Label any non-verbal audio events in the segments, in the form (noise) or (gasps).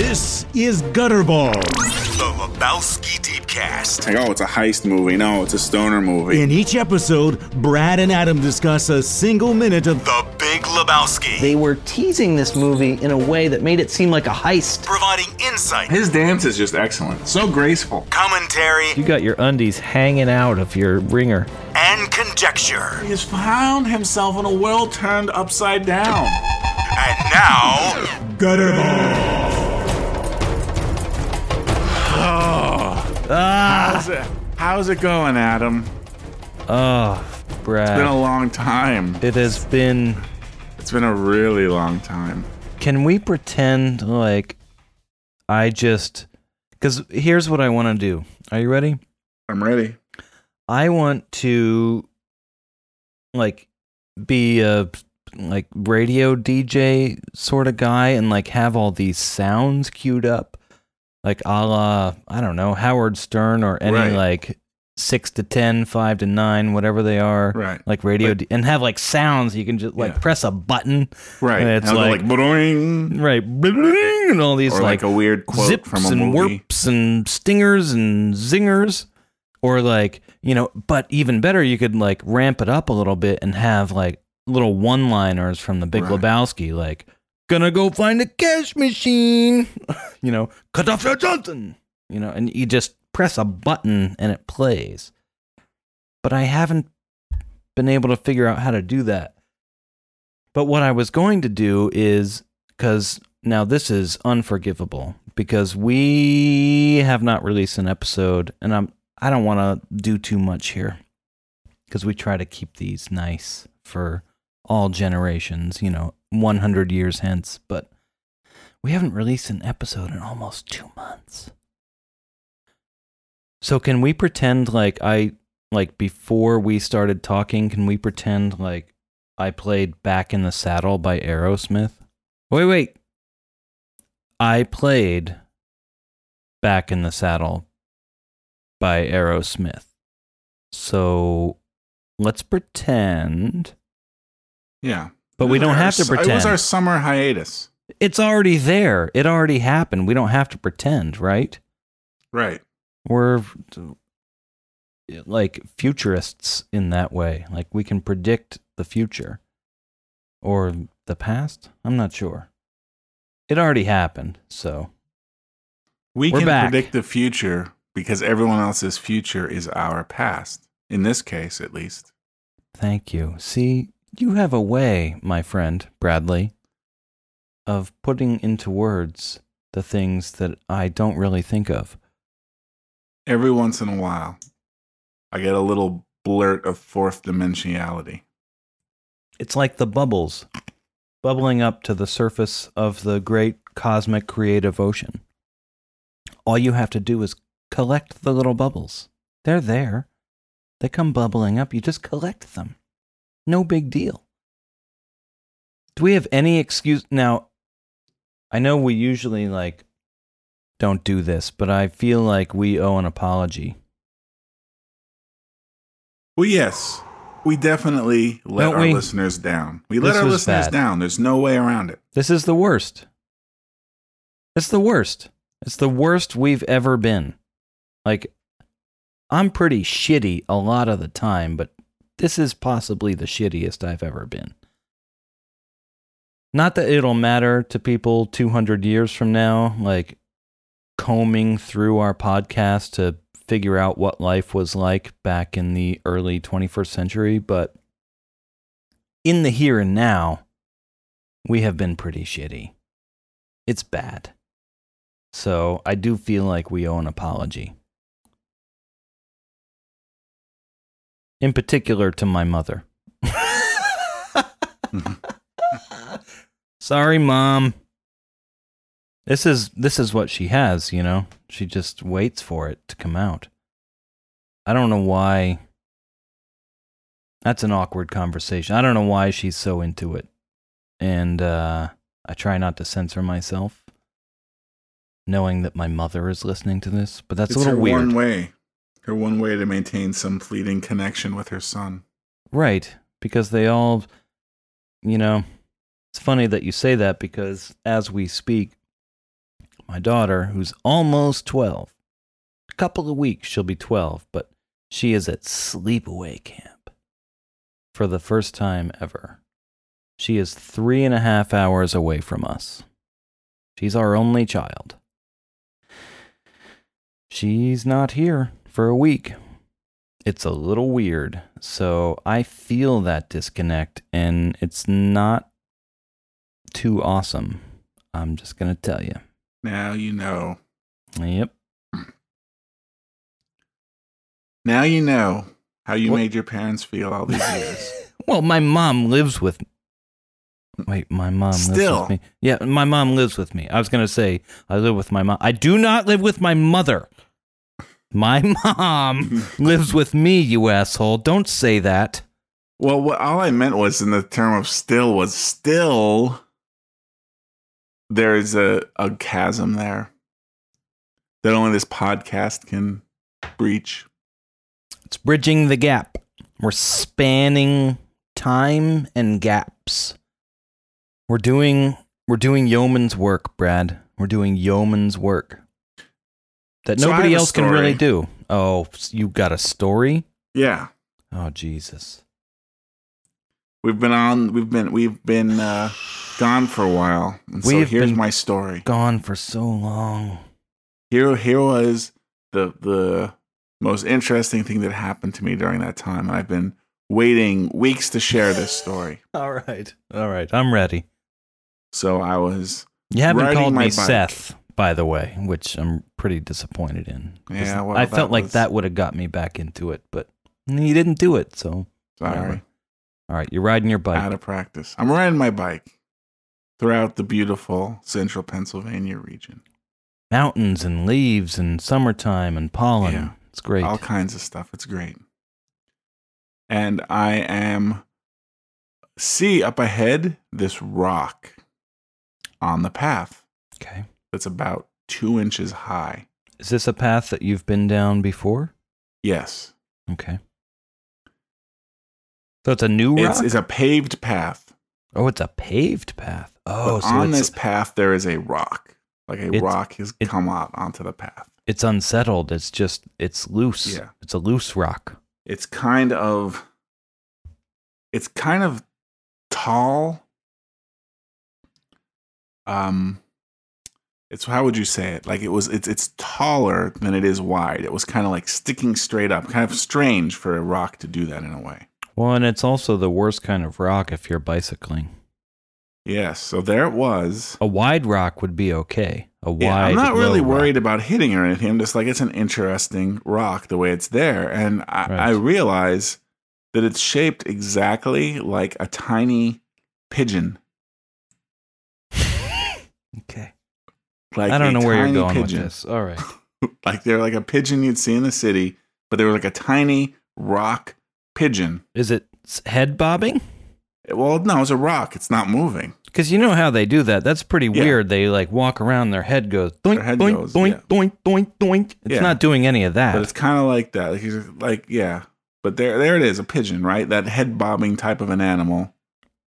This is Gutterball. The Lebowski Deepcast. Like, oh, it's a heist movie. No, it's a stoner movie. In each episode, Brad and Adam discuss a single minute of The Big Lebowski. They were teasing this movie in a way that made it seem like a heist. providing insight, His dance is just excellent. So graceful. commentary, You got your undies hanging out of your ringer. and conjecture. He has found himself in a world turned upside down. And now, Gutterball. Ah. How's it, how's it going, Adam? Oh, It's Brad. been a long time. it has been. It's been a really long time. Can we pretend like I just. Because here's what I want to do. Are you ready? I'm ready. I want to like be a like radio DJ sort of guy and like have all these sounds queued up, like a la I don't know Howard Stern or any Right. like six to ten, five to nine, whatever they are, Right. like radio, Like- and have like sounds you can just like Yeah. press a button, Right. And it's like- like, boing, right, boing, and all these or like, a weird quote zips from a and warps and stingers and zingers or like you know but even better you could like ramp it up a little bit and have like little one liners from the big Right. lebowski like gonna go find a cash machine. (laughs) You know cut off your johnson. You know and you just press a button and it plays. But i haven't been able to figure out how to do that. But what i was going to do is because now this is unforgivable because we have not released an episode and i'm i don't want to do too much here because we try to keep these nice for all generations you know 100 years hence but we haven't released an episode in almost two months so can we pretend like i like before we started talking can we pretend like i played back in the saddle by aerosmith Wait, wait. I played Back in the Saddle by Aerosmith. So let's pretend, Yeah. But we don't have to pretend. It was our summer hiatus. It's already there. It already happened. We don't have to pretend, right? Right. We're like futurists in that way. Like we can predict the future or the past. I'm not sure. It already happened, so We We're can back. predict the future because everyone else's future is our past. In this case, at least. Thank you. See, you have a way, my friend Bradley, of putting into words the things that I don't really think of. Every once in a while, I get a little blurt of fourth dimensionality. It's like the bubbles bubbling up to the surface of the great cosmic creative ocean. All you have to do is collect the little bubbles. They're there. They come bubbling up. You just collect them. No big deal. Do we have any excuse? Now, I know we usually like don't do this, but I feel like we owe an apology. Well, yes, we definitely let Don't our we? listeners down. We let This our listeners bad. down. There's no way around it. This is the worst. It's the worst. It's the worst we've ever been. Like, I'm pretty shitty a lot of the time, but this is possibly the shittiest I've ever been. Not that it'll matter to people 200 years from now, like combing through our podcast to figure out what life was like back in the early 21st century, but in the here and now, we have been pretty shitty. It's bad. So I do feel like we owe an apology. In particular to my mother. Sorry, mom. This is this is what she has, you know. She just waits for it to come out. I don't know why. That's an awkward conversation. I don't know why she's so into it. And uh I try not to censor myself knowing that my mother is listening to this, but that's it's a little her weird. one way. Her one way to maintain some fleeting connection with her son. Right, because they all, you know, it's funny that you say that because as we speak, my daughter, who's almost 12. A couple of weeks, she'll be 12, but she is at sleepaway camp for the first time ever. She is three and a half hours away from us. She's our only child. She's not here for a week. It's a little weird. So I feel that disconnect, and it's not too awesome. I'm just going to tell you. Now you know. Yep. Now you know how you What- made your parents feel all these (laughs) years. Well, my mom lives with. Wait, my mom lives Still. with me. Yeah, my mom lives with me. I was gonna say I live with my mom. I do not live with my mother. My mom (laughs) lives with me. You asshole! Don't say that. well, what all I meant was in the term of still was still there is a, a chasm there that only this podcast can breach. It's bridging the gap. We're spanning time and gaps. We're doing we're doing yeoman's work, Brad. We're doing yeoman's work that So nobody else can really do. Oh, you got a story? Yeah. Oh Jesus. We've been on we've been we've been uh gone for a while. And so We've here's been- my story. Gone for so long. Here here was the the most interesting thing that happened to me during that time. And I've been waiting weeks to share this story. (laughs) All right. All right. I'm ready. So I was You haven't called me bike. Seth, by the way, which I'm pretty disappointed in. Yeah, well, I felt like was- that would have got me back into it, but he didn't do it. So, sorry. Whatever. all right, you're riding your bike. out of practice. I'm riding my bike throughout the beautiful central Pennsylvania region. Mountains and leaves and summertime and pollen. Yeah. It's great. All kinds of stuff. It's great. And I am see up ahead this rock on the path okay. That's about two inches high. Is this a path that you've been down before? Yes. Okay. So it's a new rock. It's, it's a paved path. oh, it's a paved path. Oh, so on this path there is a rock. Like a rock has it- come out onto the path. it's unsettled. It's just it's loose. Yeah. It's a loose rock. it's kind of it's kind of tall um it's how would you say it like it was it's it's taller than it is wide it was kind of like sticking straight up kind of strange for a rock to do that in a way Well, and it's also the worst kind of rock if you're bicycling. yes so there it was A wide rock would be okay. A wide. yeah, i'm not really rock. worried about hitting or anything i'm just like it's an interesting rock the way it's there and i, Right. I realize that it's shaped exactly like a tiny pigeon (laughs) Okay. Like I don't a know where you're going pigeon. with this. All right. (laughs) like they're like a pigeon you'd see in the city, but they were like a tiny rock pigeon. Is it head bobbing? Well, no, it's a rock. It's not moving. Because you know how they do that. That's pretty Yeah. weird. They like walk around, their head goes doink, Their head doink, goes, doink, yeah. doink, doink, doink. It's Yeah. not doing any of that. But it's kind of like that. Like, like yeah. But there, there it is, a pigeon, right? That head bobbing type of an animal.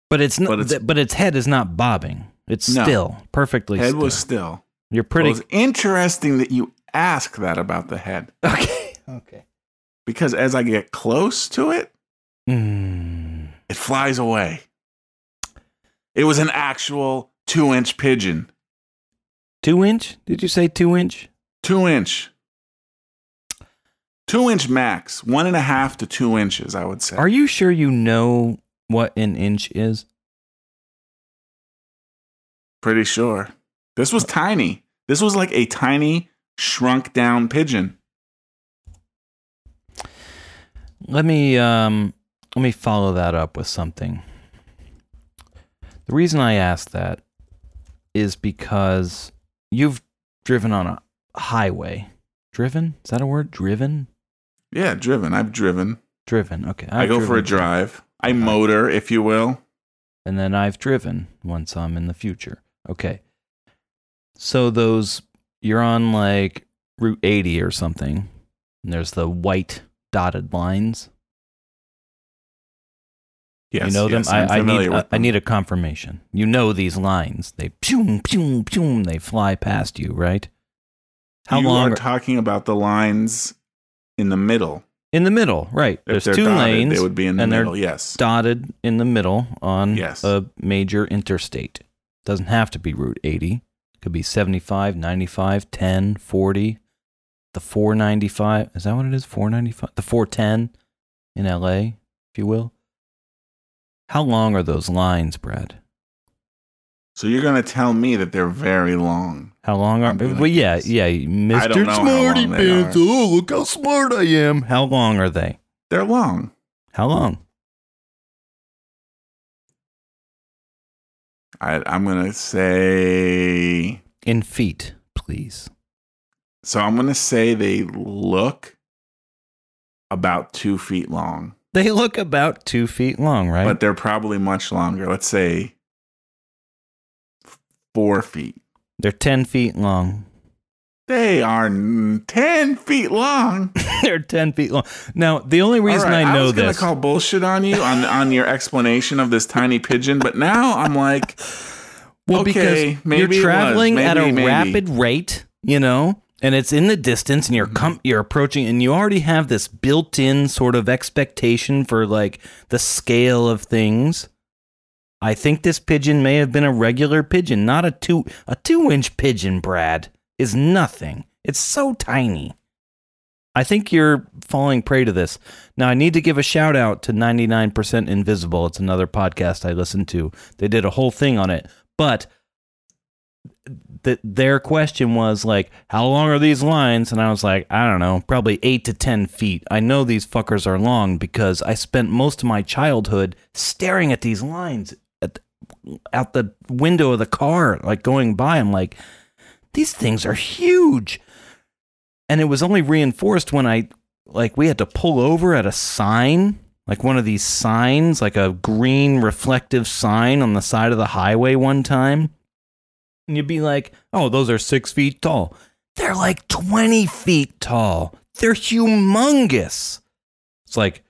But it's not. But But, it's- its head is not bobbing. It's No. still perfectly. Still. Head still. was still. You're Pretty. pretty. Well, it's interesting that you ask that about the head (laughs) okay. Okay. because as I get close to it, Mm. it flies away. It was an actual two-inch pigeon. Two inch? Did you say two inch? Two inch. Two inch max. One and a half to two inches, I would say. Are you sure you know what an inch is? Pretty sure. This was tiny. This was like a tiny, shrunk down pigeon. Let me um let me follow that up with something. The reason I asked that is because you've driven on a highway. Driven? Is that a word? Driven? Yeah, driven. I've driven. Driven. Okay. i I've go for a drive. I motor, if you will. And then I've driven once I'm in the future. Okay. So those you're on like Route 80 or something, and there's the white dotted lines. Yes, you know yes, them. I, I need. with I them. need a confirmation. You know these lines. They pew pew pew. They fly past you, right? How long? you long? are talking about the lines in the middle? in the middle, right? If There's two dotted, lanes. They would be in the and middle. Yes. dotted in the middle on Yes. a major interstate. Doesn't have to be Route 80. Could be 75, 95, 10, 40, the 495. Is that what it is? 495? The 410 in LA, if you will. How long are those lines, Brad? So you're going to tell me that they're very long. How long are Well, yeah, yeah, I Mr. don't know how Smarty Pants. Oh, look how smart I am. How long are they? They're long. How long? I, I'm going to say. In feet, please. So I'm going to say they look about two feet long, They look about two feet long, right? but they're probably much longer. Let's say four feet. They're 10 feet long. They are 10 feet long. (laughs) They're 10 feet long. Now, the only reason right, I know I was gonna call bullshit on you on on your explanation of this tiny pigeon, but now I'm like, well, okay, because maybe you're traveling at a Maybe, maybe. rapid rate, you know, and it's in the distance and you're Mm-hmm. com- you're approaching and you already have this built-in sort of expectation for like the scale of things. I think this pigeon may have been a regular pigeon, not a 2 a 2-inch pigeon, Brad. Is nothing. It's so tiny. I think you're falling prey to this. Now, I need to give a shout out to 99% Invisible. It's another podcast I listened to. They did a whole thing on it. But th- their question was like, how long are these lines? And I was like, I don't know, probably eight to 10 feet. I know these fuckers are long because I spent most of my childhood staring at these lines at out the window of the car, like going by. I'm like, these things are huge and it was only reinforced when I like we had to pull over at a sign, like one of these signs, like a green reflective sign on the side of the highway one time. And you'd be like, oh, those are six feet tall. They're like 20 feet tall. They're humongous. It's like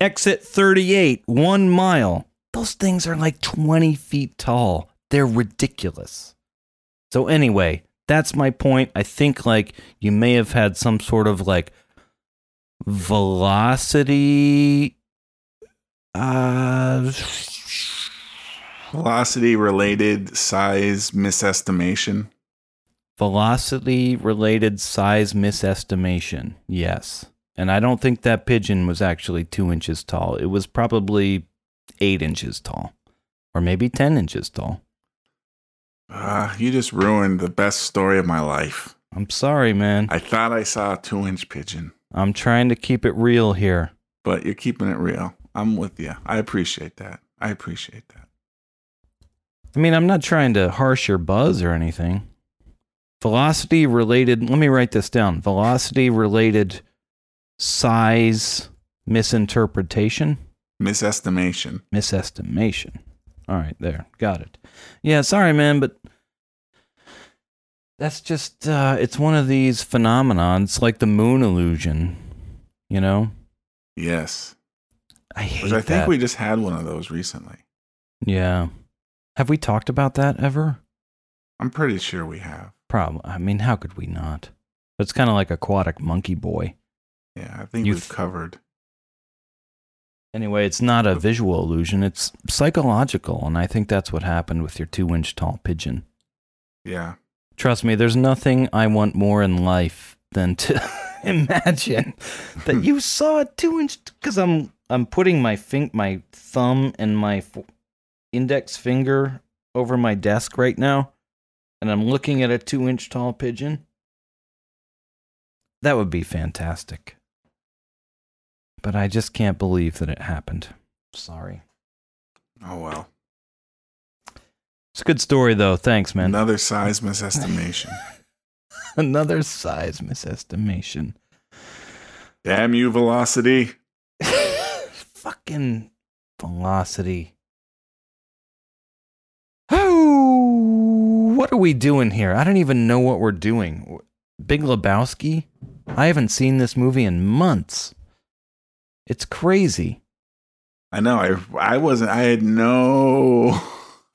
exit 38, one mile. Those things are like 20 feet tall. They're ridiculous. So anyway, that's my point. I think like you may have had some sort of like velocity uh velocity related size misestimation. velocity related size misestimation. Yes. And I don't think that pigeon was actually two inches tall. It was probably eight inches tall. Or maybe 10 inches tall. Ah, you just ruined the best story of my life. I'm sorry, man. I thought I saw a two inch pigeon, I'm trying to keep it real here. but you're keeping it real. I'm with you. I appreciate that. I appreciate that. I mean, I'm not trying to harsh your buzz or anything. Velocity related, let me write this down. Velocity related size misinterpretation, Misestimation. misestimation. All right, there. Got it. Yeah, sorry man, but that's just uh it's one of these phenomena. It's like the moon illusion, you know? Yes. I hate Which I think that. we just had one of those recently. Yeah. Have we talked about that ever? I'm pretty sure we have. Problem. I mean, how could we not? It's kind of like aquatic monkey boy. Yeah, I think You we've th- covered. Anyway, it's not a visual illusion, it's psychological, and I think that's what happened with your two inch tall pigeon. Yeah. Trust me, there's nothing I want more in life than to (laughs) imagine that (laughs) you saw a two inch because I'm I'm putting my fin- my thumb and my f- index finger over my desk right now, and I'm looking at a two inch tall pigeon. That would be fantastic. But I just can't believe that it happened. Sorry. Oh well. It's a good story though. Thanks, man. Another size misestimation. (laughs) Another size misestimation. Damn you, velocity. (laughs) Fucking velocity. Oh, what are we doing here? I don't even know what we're doing. Big Lebowski? I haven't seen this movie in months. It's crazy. I know. I I wasn't. I had no.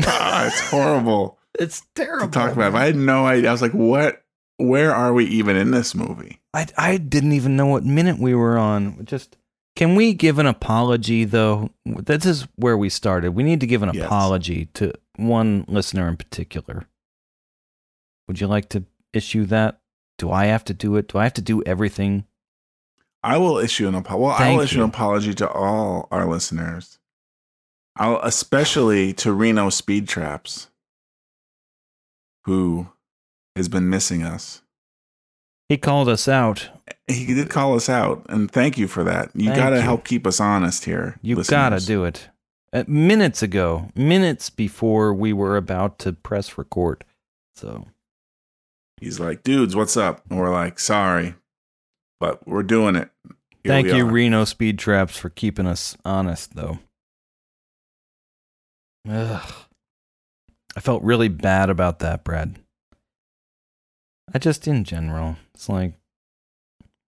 Ah, (laughs) it's horrible It's terrible. to talk about. I had no idea. I was like, what? Where are we even in this movie? I I didn't even know what minute we were on. Just can we give an apology though? This is where we started. We need to give an Yes. apology to one listener in particular. Would you like to issue that? Do I have to do it? Do I have to do everything? I will issue an apology. Well, I will issue you. an apology to all our listeners. I'll especially to Reno Speed Traps, who has been missing us. He called us out. He did call us out, and thank you for that. You got to help keep us honest here. You gotta do it. Uh, minutes ago, minutes before we were about to press record. So He's like, dudes, what's up? And we're like, sorry, but we're doing it. Here thank you, are. Reno Speed Traps, for keeping us honest, though. Ugh. I felt really bad about that, Brad. I just, in general, it's like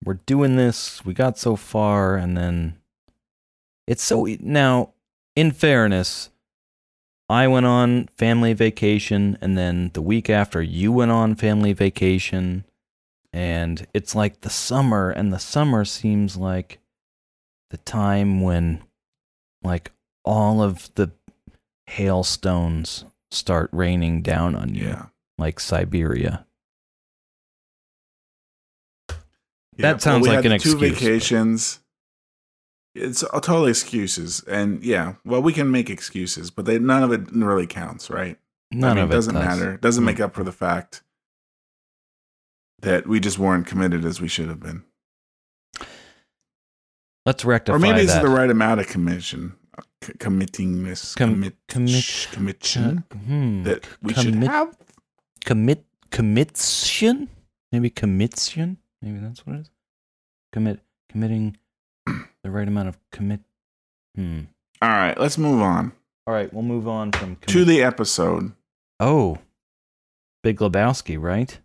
we're doing this, we got so far, and then it's so. Now, in fairness, I went on family vacation, and then the week after, you went on family vacation and it's like the summer and the summer seems like the time when like all of the hailstones start raining down on you Yeah. like siberia Yeah, That sounds we like an two excuse, but- vacations. It's uh, totally excuses, and yeah, well, we can make excuses, but they, none of it really counts, right? none I mean, of it doesn't does. matter. It doesn't Mm. make up for the fact that we just weren't committed as we should have been, let's rectify or maybe this that. is the right amount of commission, uh, c- committingness, Com- commit, commit- commission Hmm. that we should commit- have. commit commission maybe commission? Maybe that's what it is? Commit committing (clears throat) the right amount of commit hmm. All right, let's move on. All right we'll move on from to the episode. oh. Big lebowski right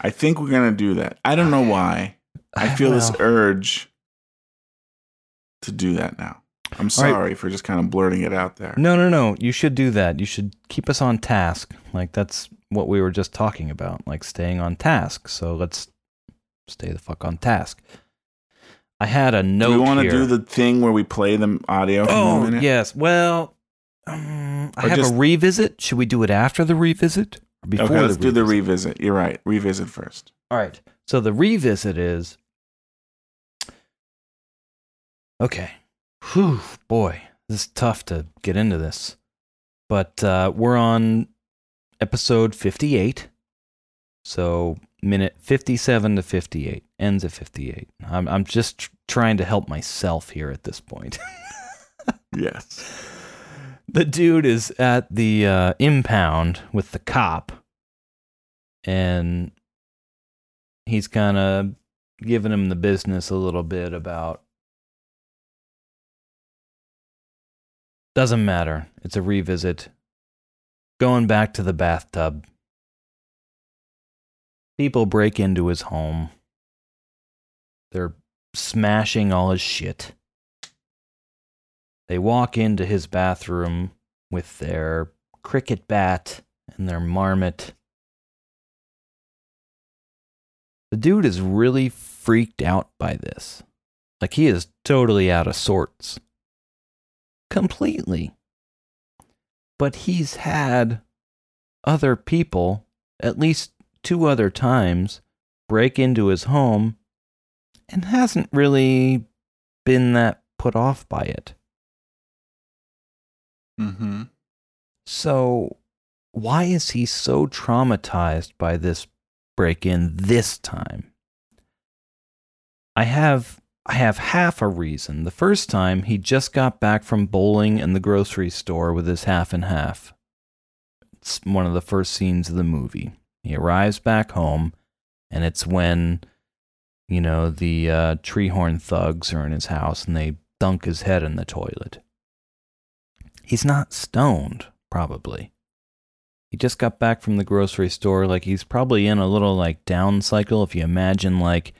I think we're gonna do that. I don't know why. (laughs) I feel this urge to do that now. I'm All right. sorry for just kind of blurting it out there. no no no you should do that you should keep us on task like that's what we were just talking about like staying on task so let's stay the fuck on task i had a note do we want to do the thing where we play the audio Oh yes. Well, um, I Or have just- a revisit. Should we do it after the revisit before okay, let's the do the revisit? You're right. Revisit first. All right. So the revisit is okay. Whew, boy, this is tough to get into this, but uh, we're on episode fifty-eight. So minute fifty-seven to fifty-eight ends at fifty-eight. I'm I'm just tr- trying to help myself here at this point. (laughs) Yes. The dude is at the uh, impound with the cop. And he's kind of giving him the business a little bit about doesn't matter. It's a revisit. Going back to the bathtub. People break into his home. They're smashing all his shit they walk into his bathroom with their cricket bat and their marmot. The dude is really freaked out by this. Like he is totally out of sorts. Completely. But he's had other people, at least two other times, break into his home and hasn't really been that put off by it. Mm-hmm. So, why is he so traumatized by this break in this time? I have I have half a reason. The first time he just got back from bowling in the grocery store with his half and half. It's one of the first scenes of the movie. He arrives back home and it's when you know the uh, treehorn thugs are in his house and they dunk his head in the toilet. He's not stoned, probably. He just got back from the grocery store. Like, he's probably in a little, like, down cycle. If you imagine, like,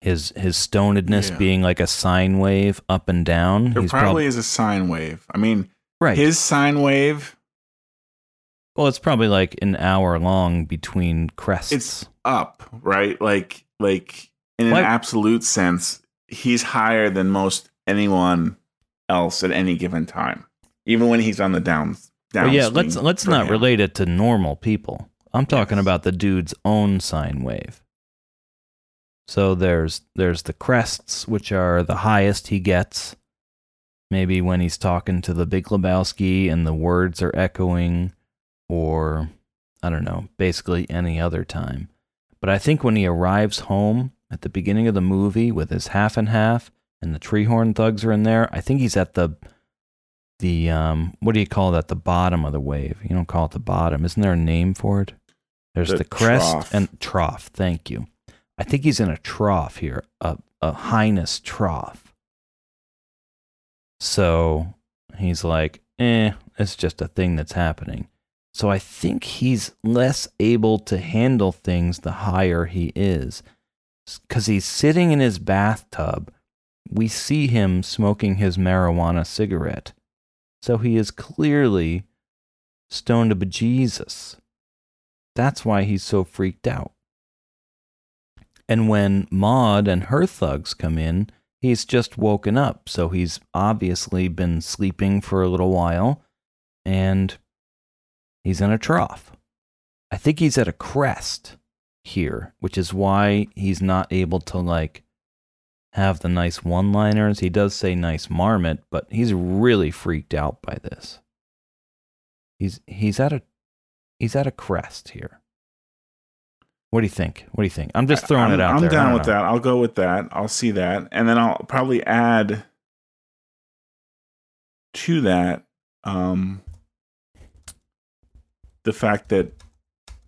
his his stonedness Yeah. being like a sine wave up and down. There He's probably prob- is a sine wave. I mean, right. his sine wave, well, it's probably like an hour long between crests. it's up, right? Like, like in Why- an absolute sense, he's higher than most anyone else at any given time, even when he's on the downs. Down yeah, let's let's not relate it to normal people. I'm talking Yes. about the dude's own sine wave. So there's there's the crests, which are the highest he gets. Maybe when he's talking to the Big Lebowski and the words are echoing, or I don't know, basically any other time. But I think when he arrives home at the beginning of the movie with his half and half, and the Treehorn Thugs are in there, I think he's at the the um what do you call that? The bottom of the wave. You don't call it the bottom. Isn't there a name for it? There's The the, crest trough. and trough. Thank you. I think he's in a trough here a, a highness trough. So he's like eh it's just a thing that's happening. So i think he's less able to handle things the higher he is. Because he's sitting in his bathtub. We see him smoking his marijuana cigarette so he is clearly stoned to bejesus. That's why he's so freaked out. And when Maud and her thugs come in, he's just woken up. So he's obviously been sleeping for a little while and he's in a trough. I think he's at a crest here, which is why he's not able to like have the nice one liners. He does say nice marmot, but he's really freaked out by this. He's he's at a he's at a crest here. What do you think? What do you think? I'm just throwing I'm, it out I'm there. I down with know. that. I'll go with that. I'll see that, and then I'll probably add to that um, the fact that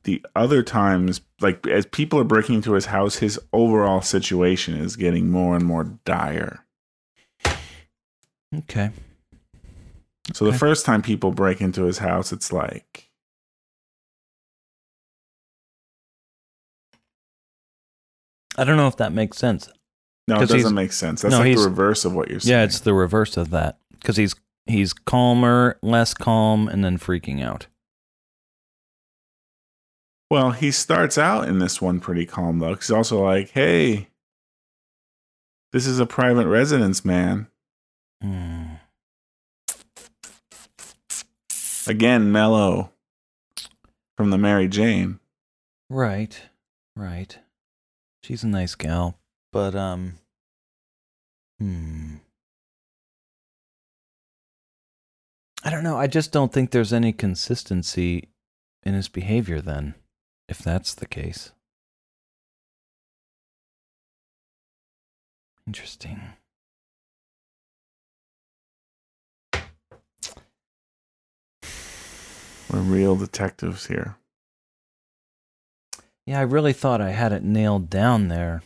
the other times, like as people are breaking into his house, his overall situation is getting more and more dire. Okay. So the first time people break into his house, it's like I don't know if that makes sense. no, it doesn't make sense. That's no, like the reverse of what you're saying. Yeah, it's the reverse of that because he's he's calmer, less calm, and then freaking out. Well, he starts out in this one pretty calm though. He's also like, "Hey, this is a private residence, man." Hmm. Again, mellow from the Mary Jane. Right, right. She's a nice gal, but um, hmm. I don't know. I just don't think there's any consistency in his behavior. Then, if that's the case, interesting. We're real detectives here. Yeah, I really thought I had it nailed down there.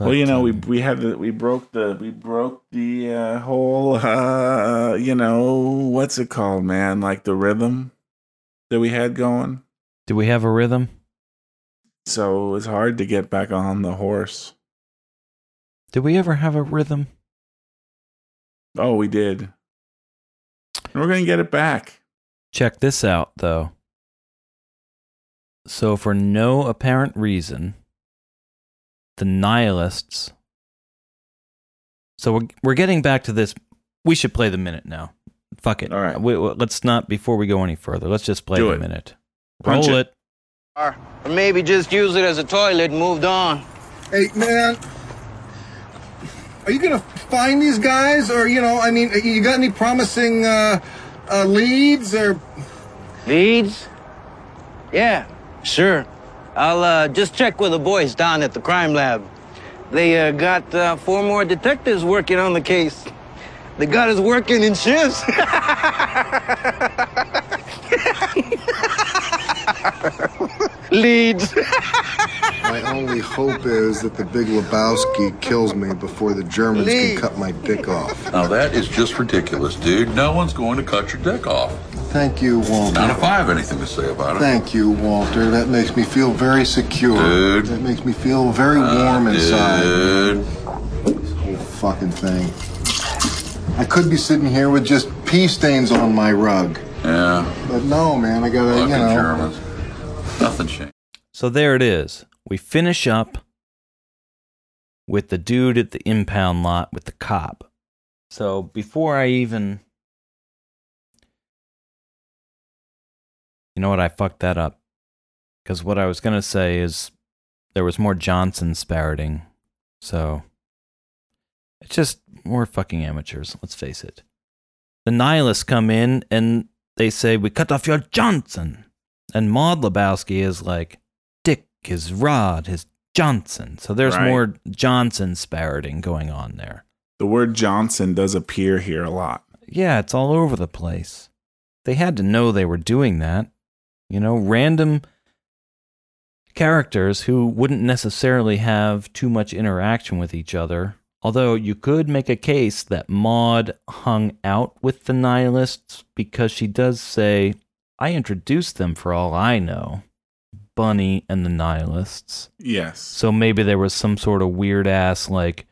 well, you know, we um, we had the we broke the we broke the uh, whole (laughs) uh, you know what's it called, man? Like the rhythm that we had going. Do we have a rhythm? So it was hard to get back on the horse. Did we ever have a rhythm? Oh, we did. And we're gonna get it back. Check this out, though. So, for no apparent reason, the nihilists. So we're we're getting back to this. We should play the minute now. Fuck it. All right. We, we- let's not before we go any further. Let's just play Do the it. minute. Punch Roll it. it. Or maybe just use it as a toilet and moved on. Hey, man. Are you gonna find these guys, or you know, I mean, you got any promising uh, uh, leads, or Leads? Yeah, sure. I'll uh, just check with the boys down at the crime lab. They uh, got uh, four more detectives working on the case. They got us working in shifts. (laughs) Leads. My only hope is that the Big Lebowski kills me before the Germans Lee. can cut my dick off. Now that is just ridiculous, dude. No one's going to cut your dick off. Thank you, Walter. Not if I have anything to say about it. Thank you, Walter. That makes me feel very secure. Dude. That makes me feel very warm ah, inside. Dude. This whole fucking thing. I could be sitting here with just pee stains on my rug. Yeah. But no, man, I gotta, Fucking you know. Germans. Nothing changed. So there it is. We finish up with the dude at the impound lot with the cop. So before I even. You know what? I fucked that up. Because what I was going to say is there was more Johnson spouting. So. It's just more fucking amateurs, let's face it. The nihilists come in and they say, We cut off your Johnson. And Maud Lebowski is like, Dick, his Rod, his Johnson. So there's Right. more Johnson spouting going on there. The word Johnson does appear here a lot. Yeah, it's all over the place. They had to know they were doing that. You know, random characters who wouldn't necessarily have too much interaction with each other. Although you could make a case that Maud hung out with the nihilists because she does say, I introduced them for all I know. Bunny and the nihilists. Yes. So maybe there was some sort of weird ass like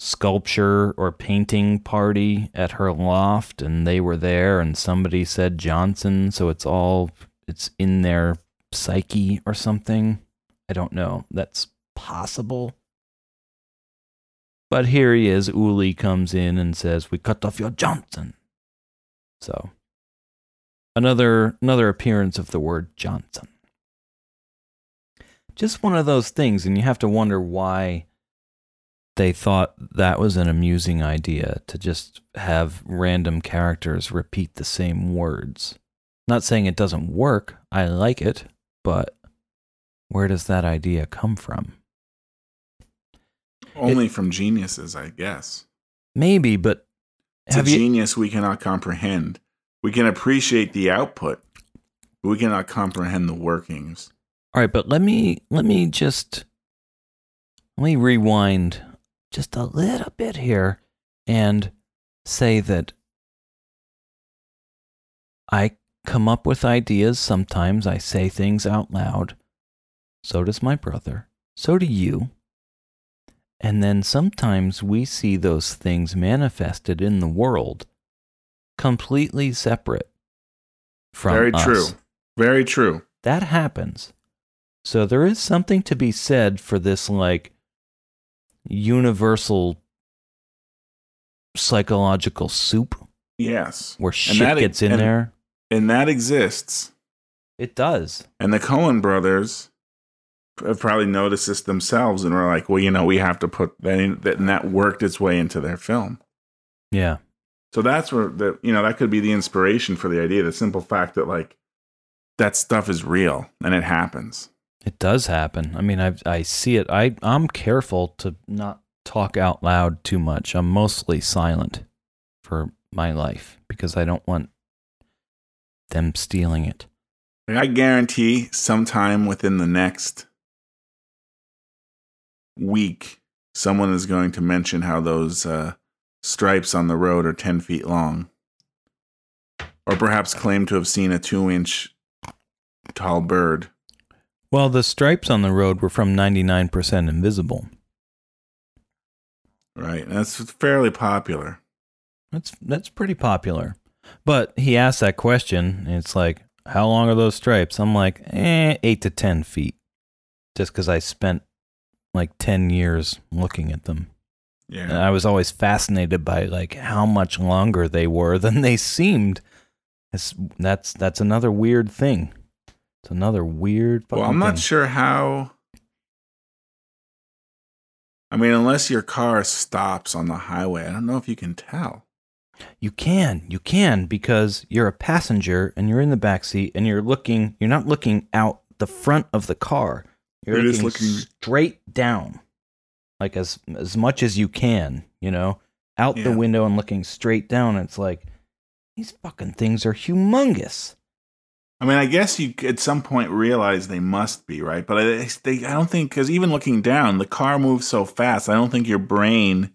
sculpture or painting party at her loft and they were there and somebody said Johnson, so it's all it's in their psyche or something. I don't know. That's possible. But here he is. Uli comes in and says, "We cut off your Johnson." So, another another appearance of the word Johnson. Just one of those things, and you have to wonder why they thought that was an amusing idea to just have random characters repeat the same words. Not saying it doesn't work. I like it, but where does that idea come from? Only from geniuses, I guess. Maybe, but It's a you genius we cannot comprehend. We can appreciate the output, but we cannot comprehend the workings. All right, but let me let me just let me rewind just a little bit here and say that I come up with ideas sometimes I say things out loud. So does my brother. So do you. And then sometimes we see those things manifested in the world completely separate from us. Very us. true. Very true. That happens. So there is something to be said for this like universal psychological soup Yes. where shit that- gets in and- there. And that exists. It does. And the Coen brothers have probably noticed this themselves and were like, well, you know, we have to put that in, that, and that worked its way into their film. Yeah. So that's where the, you know, that could be the inspiration for the idea, the simple fact that like that stuff is real and it happens. It does happen. I mean, I I see it. I I'm careful to not talk out loud too much. I'm mostly silent for my life because I don't want them stealing it. I guarantee sometime within the next week, someone is going to mention how those uh, stripes on the road are 10 feet long. Or perhaps claim to have seen a two inch tall bird. Well, the stripes on the road were from 99% invisible. Right. That's fairly popular. That's that's pretty popular. But he asked that question, and it's like, how long are those stripes? I'm like, eh, eight to ten feet. Just because I spent like ten years looking at them. And Yeah. I was always fascinated by like how much longer they were than they seemed. It's, that's that's another weird thing. It's another weird. Well, I'm not thing. sure how. I mean, unless your car stops on the highway, I don't know if you can tell. You can, you can, because you're a passenger and you're in the back seat and you're looking. You're not looking out the front of the car. You're, You're just looking, looking- straight down, like as as much as you can. You know, out the window and looking straight down. It's like these fucking things are humongous. I mean, I guess you at some point realize they must be right, but I, they, I don't think because even looking down, the car moves so fast. I don't think your brain,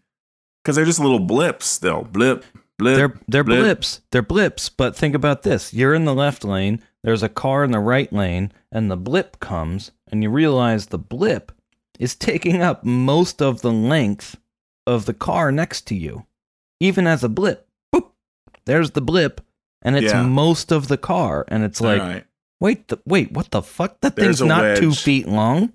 because they're just little blips still, blip, blip, they're they're blip. blips. They're blips. But think about this: you're in the left lane. There's a car in the right lane, and the blip comes, and you realize the blip is taking up most of the length of the car next to you, even as a blip. Boop. There's the blip, and it's Yeah. most of the car, and it's like, right. wait, the, wait, what the fuck? That There's thing's not two feet long.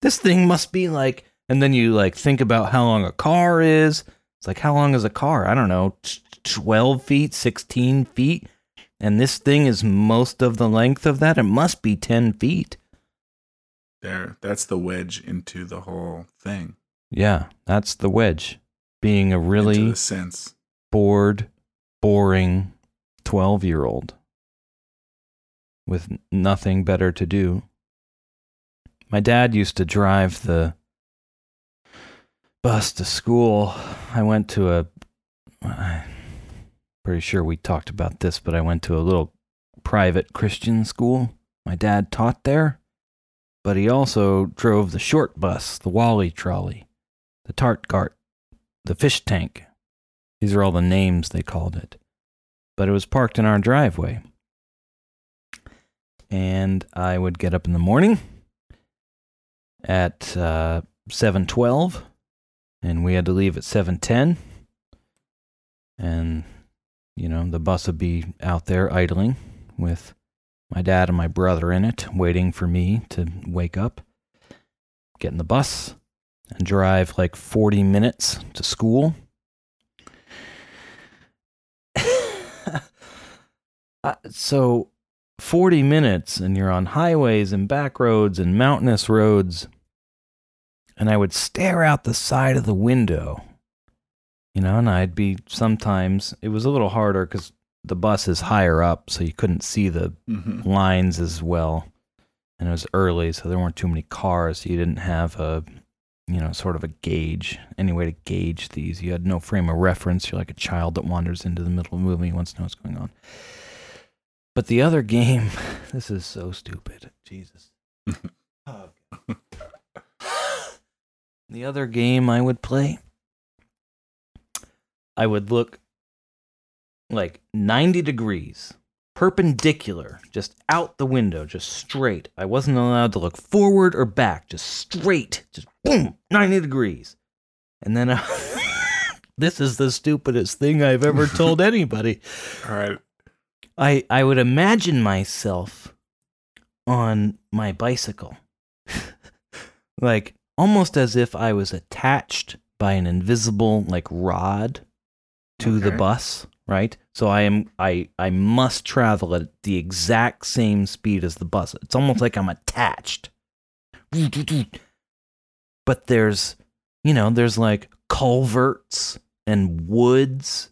This thing must be like, and then you like think about how long a car is. It's like, how long is a car? I don't know, 12 feet, 16 feet. And this thing is most of the length of that. It must be 10 feet. There, that's the wedge into the whole thing. Yeah, that's the wedge. Being a really sense. bored, boring 12 year old with nothing better to do. My dad used to drive the bus to school. I went to a, pretty sure we talked about this, but I went to a little private Christian school. My dad taught there, but he also drove the short bus, the Wally trolley, the tart cart, the fish tank. These are all the names they called it. But it was parked in our driveway. And I would get up in the morning at uh, 7:12 and we had to leave at 7:10. And you know, the bus would be out there idling with my dad and my brother in it waiting for me to wake up, get in the bus and drive like 40 minutes to school. (laughs) Uh, so 40 minutes and you're on highways and back roads and mountainous roads and i would stare out the side of the window you know and i'd be sometimes it was a little harder because the bus is higher up so you couldn't see the Mhm. lines as well. And it was early so there weren't too many cars so you didn't have a you know sort of a gauge any way to gauge these. You had no frame of reference. You're like a child that wanders into the middle of a movie and wants to know what's going on. But the other game (laughs) this is so stupid. Jesus. (laughs) Oh, the other game i would play i would look like 90 degrees perpendicular, just out the window, just straight. I wasn't allowed to look forward or back, just straight, just boom, 90 degrees. And then uh, (laughs) this is the stupidest thing I've ever told (laughs) anybody. All right. I I would imagine myself on my bicycle. (laughs) like almost as if I was attached by an invisible like rod to the bus, right? So I am I I must travel at the exact same speed as the bus. It's almost like I'm attached. But there's you know, there's like culverts and woods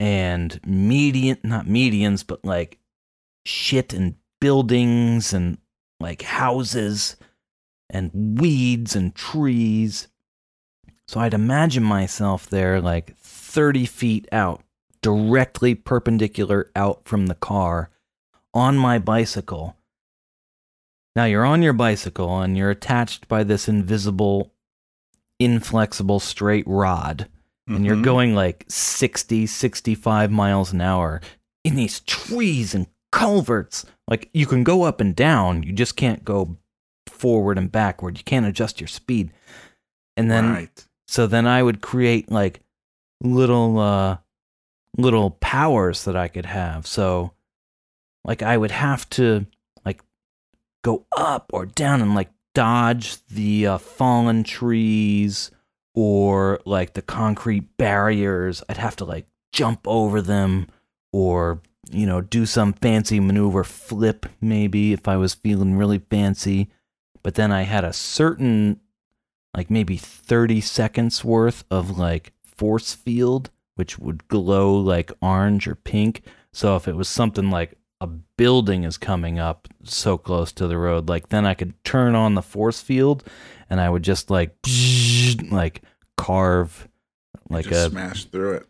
and median not medians but like shit and buildings and like houses and weeds and trees so i'd imagine myself there like 30 feet out directly perpendicular out from the car on my bicycle now you're on your bicycle and you're attached by this invisible inflexible straight rod and you're Mhm. going like 60, 65 miles an hour in these trees and culverts. Like you can go up and down, you just can't go forward and backward. You can't adjust your speed. And then right. so then I would create like little uh little powers that I could have. So like I would have to like go up or down and like dodge the uh, fallen trees or like the concrete barriers. I'd have to like jump over them or you know do some fancy maneuver flip maybe if I was feeling really fancy. But then I had a certain like maybe 30 seconds worth of like force field which would glow like orange or pink so if it was something like a building is coming up so close to the road like then i could turn on the force field and i would just like (laughs) like carve like Just a smash through it.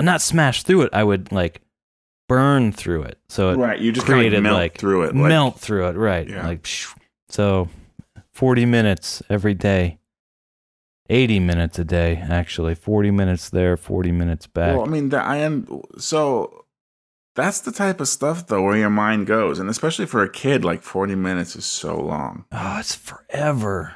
not smash through it i would like burn through it so it Right. You just kind created of melt like through it. like- melt through it right Yeah. like so 40 minutes every day 80 minutes a day, actually. 40 minutes there, 40 minutes back. Well, I mean, that I am so. That's the type of stuff though where your mind goes, and especially for a kid, like forty minutes is so long. oh, it's forever.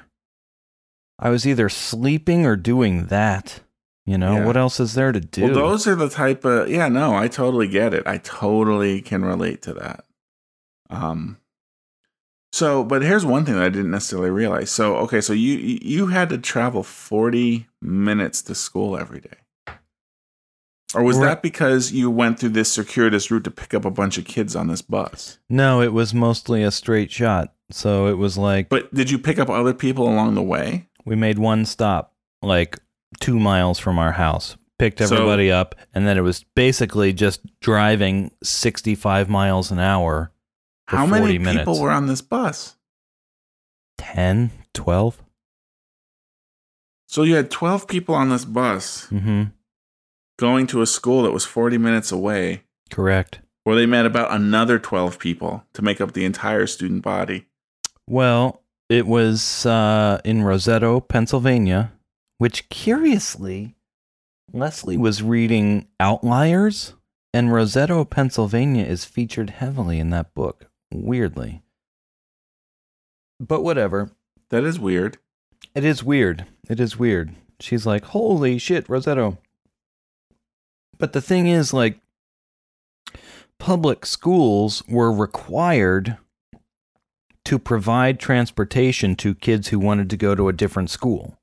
I was either sleeping or doing that. You know, Yeah. what else is there to do? Well, those are the type of yeah. No, I totally get it. I totally can relate to that. Um. So, but here's one thing that I didn't necessarily realize. So, okay, so you you had to travel forty minutes to school every day, or was Right. that because you went through this circuitous route to pick up a bunch of kids on this bus? no, it was mostly a straight shot. So it was like But did you pick up other people along the way? we made one stop, like two miles from our house, picked So- everybody up, and then it was basically just driving 65 miles an hour for How 40 many minutes. people were on this bus? 10, 12? So you had twelve people on this bus Mm-hmm. going to a school that was forty minutes away. Correct. where they met about another 12 people to make up the entire student body. Well, it was uh, in Roseto, Pennsylvania, which curiously, Leslie was reading Outliers, and Roseto, Pennsylvania is featured heavily in that book. Weirdly. But whatever. That is weird. It is weird. It is weird. She's like, holy shit, Roseto. But the thing is, like, public schools were required to provide transportation to kids who wanted to go to a different school.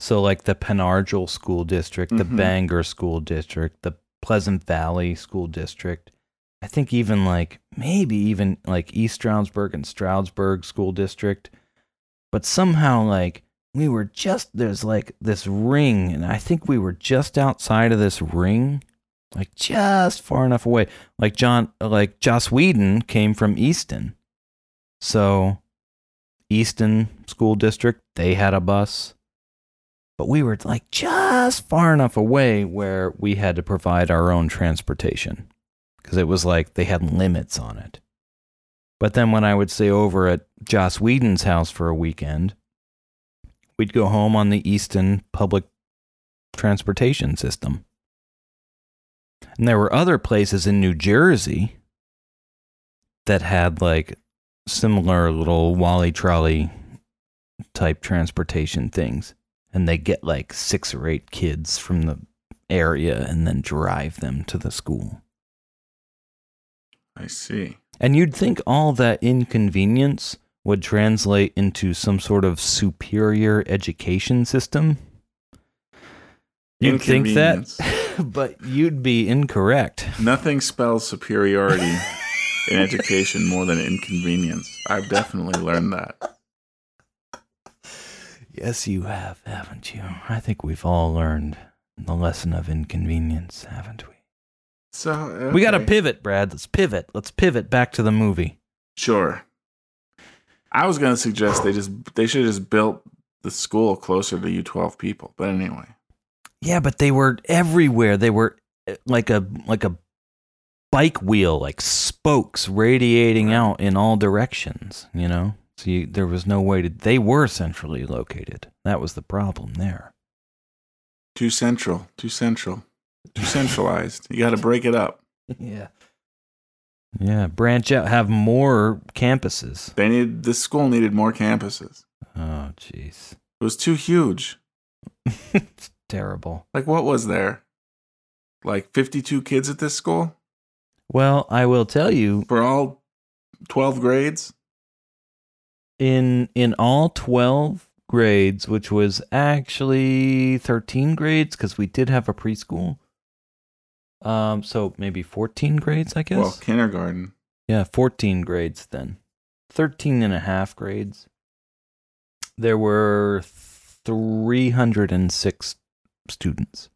So, like the Pen Argyl School District, the Mhm. Bangor School District, the Pleasant Valley School District. I think even like maybe even like East Stroudsburg and Stroudsburg School District. But somehow, like, we were just, there's like this ring, and I think we were just outside of this ring, like just far enough away. Like, John, like, Joss Whedon came from Easton. So, Easton School District, they had a bus. But we were like just far enough away where we had to provide our own transportation because it was like they had limits on it. But then when I would stay over at Joss Whedon's house for a weekend, we'd go home on the Easton public transportation system. And there were other places in New Jersey that had like similar little Wally trolley type transportation things. And they get like six or eight kids from the area and then drive them to the school. I see. And you'd think all that inconvenience would translate into some sort of superior education system. You'd think that, (laughs) but you'd be incorrect. Nothing spells superiority in education more than inconvenience. I've definitely learned that. Yes, you have, haven't you? I think we've all learned the lesson of inconvenience, haven't we? So We got to pivot, Brad. Let's pivot. Let's pivot back to the movie. Sure. I was going to suggest they just they should have just built the school closer to you 12 people. But anyway, Yeah, but they were everywhere. They were eh, like a like a bike wheel, like spokes radiating out in all directions. You know, so you, there was no way to. They were centrally located. That was the problem there. too central, too central, too centralized. You got to break it up. (laughs) Yeah. Yeah, branch out. Have more campuses. They need this school needed more campuses. Oh, jeez, It was too huge. it's (laughs) terrible. Like what was there? Like 52 kids at this school Well, I will tell you, for all 12 grades? in in all 12 grades which was actually 13 grades because we did have a preschool um, so maybe 14 grades, I guess. Well, kindergarten. Yeah, 14 grades then. 13 and a half grades. There were 306 students.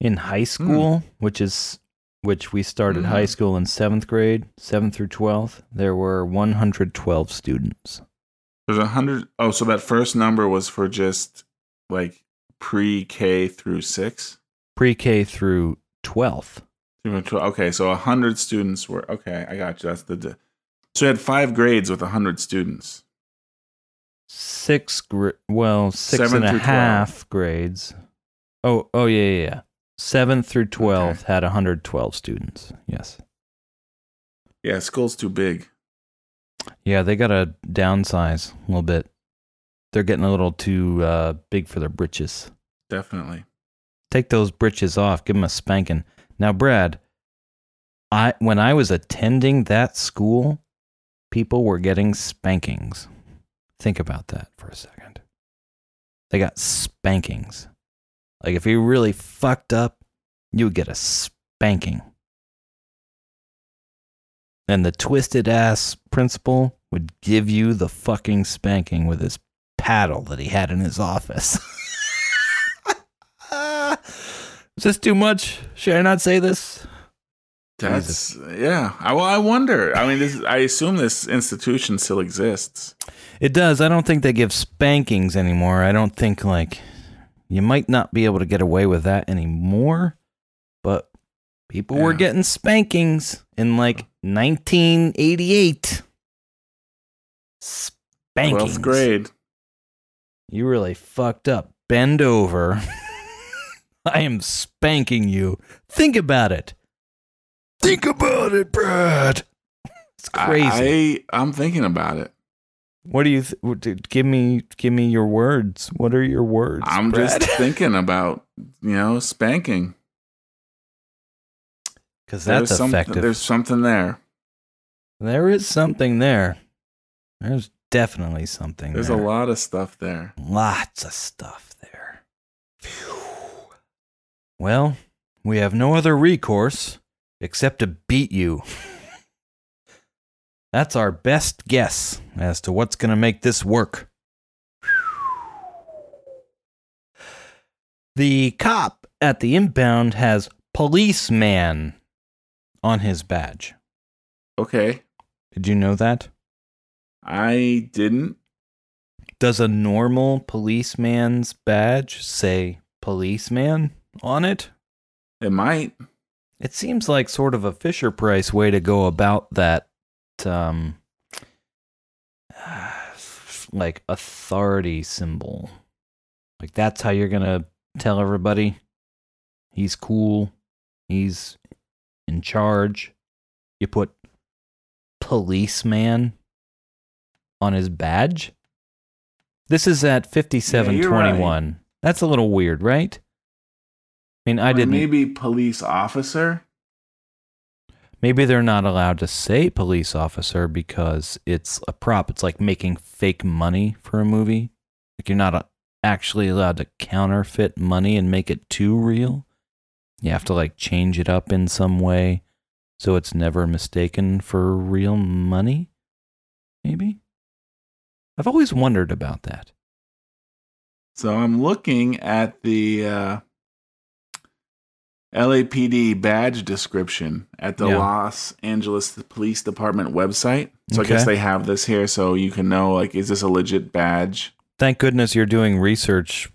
In high hmm. school, mm. which is which we started mm-hmm. high hmm. school in 7th grade, 7th through 12th, there were 112 students. There's a 100 Oh, so that first number was for just like pre-K through 6? pre-K through 12th. Okay, so 100 students were okay, I got you. That's the So you had 5 grades with 100 students. 6 gr- well, six 12. grades. Oh, oh yeah, yeah, yeah. through 12 okay. had 112 students. Yes. Yeah, school's too big. Yeah, they got to downsize a little bit. They're getting a little too uh, big for their britches. Definitely take those britches off give them a spanking. Now brad i when i was attending that school people were getting spankings. Think about that for a second. They got spankings. Like if you really fucked up you would get a spanking. And the twisted ass principal would give you the fucking spanking with his paddle that he had in his office (laughs) Is this too much? Should I not say this? That's yeah. I, well, I wonder. I mean, this, I assume this institution still exists. It does. I don't think they give spankings anymore. I don't think like you might not be able to get away with that anymore. But people were getting spankings in like 1988. Spankings. Twelfth grade. You really fucked up. Bend over. (laughs) (laughs) I am spanking you. Think about it. Think about it, Brad. (laughs) It's crazy. I, I I'm thinking about it. what do you th- give me? Give me your words. What are your words? I'm Brad? just (laughs) thinking about you know spanking. because that's There's some- effective. There's something there. there is something there. There's definitely something. There. There's there. a lot of stuff there. Lots of stuff there. Phew. Well, we have no other recourse except to beat you. (laughs) That's our best guess as to what's going to make this work. The cop at the impound has policeman on his badge. Okay, Did you know that? I didn't. Does a normal policeman's badge say policeman on it? It might. It seems like sort of a Fisher Price way to go about that um (sighs) like authority symbol. Like that's how you're to tell everybody he's cool, he's in charge. You put policeman on his badge? This is at 5721. That's a little weird, right? I mean, I didn't Maybe police officer. Maybe they're not allowed to say police officer because it's a prop. It's like making fake money for a movie. Like you're not uh actually allowed to counterfeit money and make it too real. You have to like change it up in some way so it's never mistaken for real money. Maybe. I've always wondered about that. So I'm looking at the uh, LAPD badge description at the Yeah. Los Angeles Police Department website. So I guess they have this here so you can know like is this a legit badge? Thank goodness you're doing research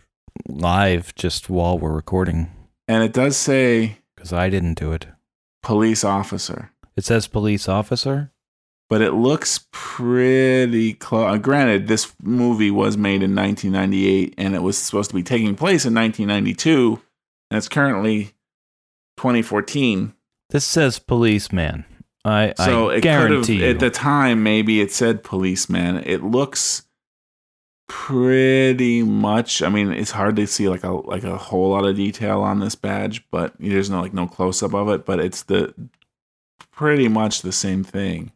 live just while we're recording And it does say because I didn't do it. police officer, It says police officer. but it looks pretty close. Uh, granted, this movie was made in 1998 and it was supposed to be taking place in 1992 and it's currently 2014. This says policeman. I, So I it could guarantee have at the time maybe it said policeman. It looks pretty much. I mean, it's hard to see like a like a whole lot of detail on this badge, but there's no like no close up of it. But it's the pretty much the same thing.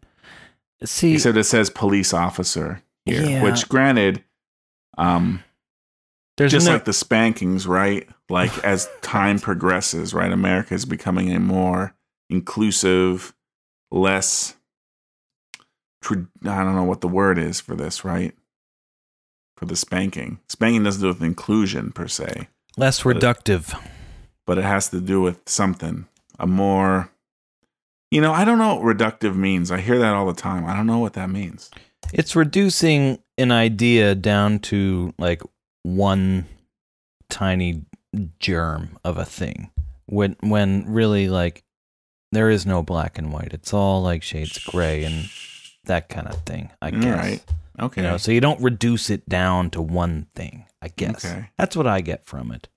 See, Except it says police officer here, Yeah. which granted, um, there's just no, like the spankings, right? Like as time progresses, right? America is becoming a more inclusive, less. I don't know what the word is for this, right? For the spanking, spanking doesn't do with inclusion per se, less reductive. but it has to do with something, a more. You know, I don't know what reductive means. I hear that all the time. I don't know what that means. It's reducing an idea down to like one tiny germ of a thing. When when really like there is no black and white. It's all like shades of gray and that kind of thing. I guess. right. Okay. You know, so you don't reduce it down to one thing, I guess. Okay. That's what I get from it.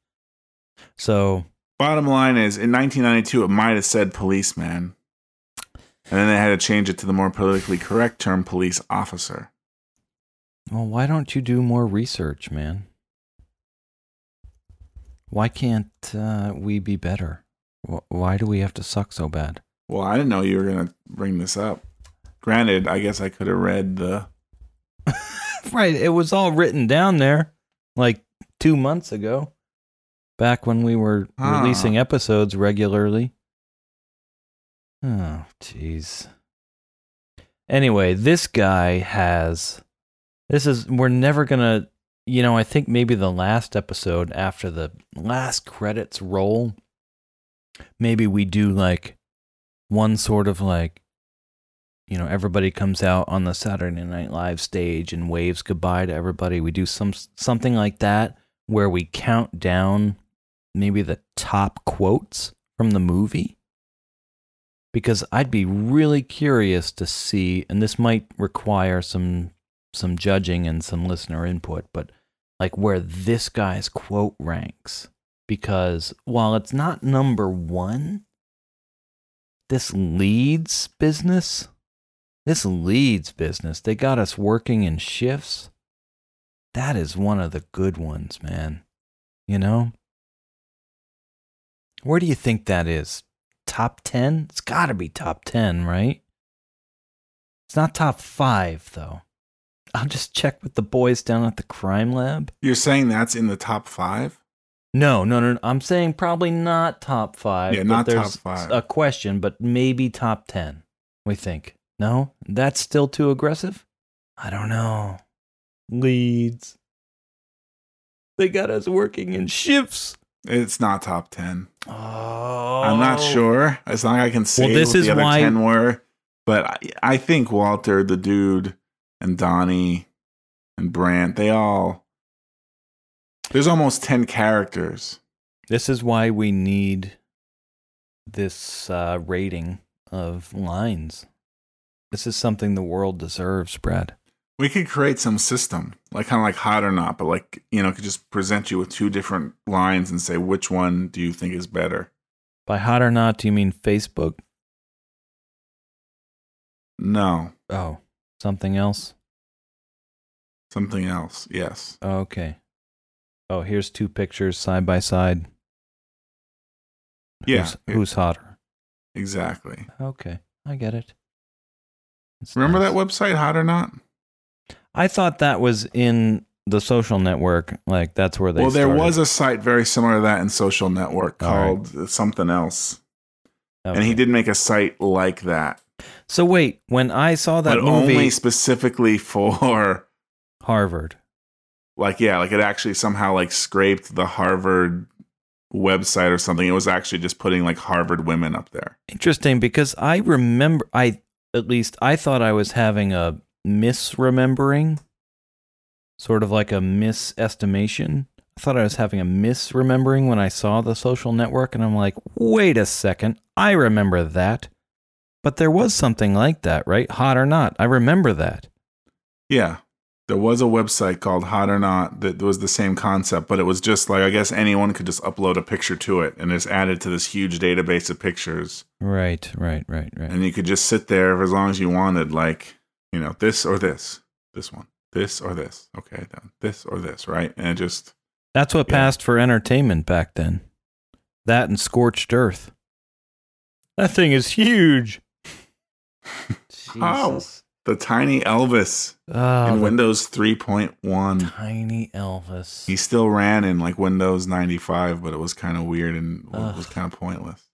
So, Bottom line is, in 1992, it might have said policeman, and then they had to change it to the more politically correct term, police officer. well, why don't you do more research, man? Why can't uh, we be better? Why do we have to suck so bad? Well, I didn't know you were gonna bring this up. Granted, I guess I could have read the. (laughs) Right, it was all written down there like two months ago, back when we were Ah. releasing episodes regularly. Oh, jeez. Anyway, this guy has. This is. We're never gonna. You know, I think maybe the last episode after the last credits roll, maybe we do like one sort of like you know everybody comes out on the Saturday Night Live stage and waves goodbye to everybody. We do some something like that where we count down maybe the top quotes from the movie. Because I'd be really curious to see and this might require some some judging and some listener input, but like where this guy's quote ranks because while it's not number 1, this leads business this leads business. They got us working in shifts. That is one of the good ones, man. You know? Where do you think that is? Top 10? It's got to be top 10, right? It's not top 5 though. I'll just check with the boys down at the crime lab. You're saying that's in the top five? No, no, no. no. I'm saying probably not top 5. Yeah, not top five. A question, but maybe top 10. We think. No? That's still too aggressive? I don't know. Leads. They got us working in shifts. It's not top ten. Oh. I'm not sure. It's not like I can say Well, this is the other why- ten were, but I, I think Walter, the dude, and Donnie, and Brandt, they all. There's almost ten characters. This is why we need this uh, rating of lines. This is something the world deserves, Brad. We could create some system, like kind of like hot or not, but like you know, could just present you with two different lines and say which one do you think is better. By hot or not, do you mean Facebook? No, Oh, something else? something else. Yes. Okay. Oh, here's two pictures side by side. Yeah. Who's, who's hotter? Exactly. Okay, I get it. It's Remember nice. that website, hot or not? I thought that was in the social network. Like that's where they. well, there started. was a site very similar to that in Social Network All right. called something else, and he did make a site like that, So wait, when I saw that but movie, only specifically for Harvard. like yeah, like it actually somehow like scraped the Harvard website or something. It was actually just putting like Harvard women up there. Interesting because I remember I at least I thought I was having a misremembering, sort of like a misestimation. I thought I was having a misremembering when I saw the social network, and I'm like, wait a second, I remember that. But there was something like that, right? Hot or not, I remember that. Yeah. There was a website called Hot or Not that was the same concept, but it was just like I guess anyone could just upload a picture to it and it's added to this huge database of pictures. Right, right, right, right. And you could just sit there for as long as you wanted, like, you know, this or this, this one, this or this. Okay, then this or this, right? And it just That's what Yeah. passed for entertainment back then. That and Scorched Earth. That thing is huge. Oh, the tiny Elvis Oh, in Windows 3.1. tiny Elvis. He still ran in like Windows 95, but it was kind of weird and it was kind of pointless.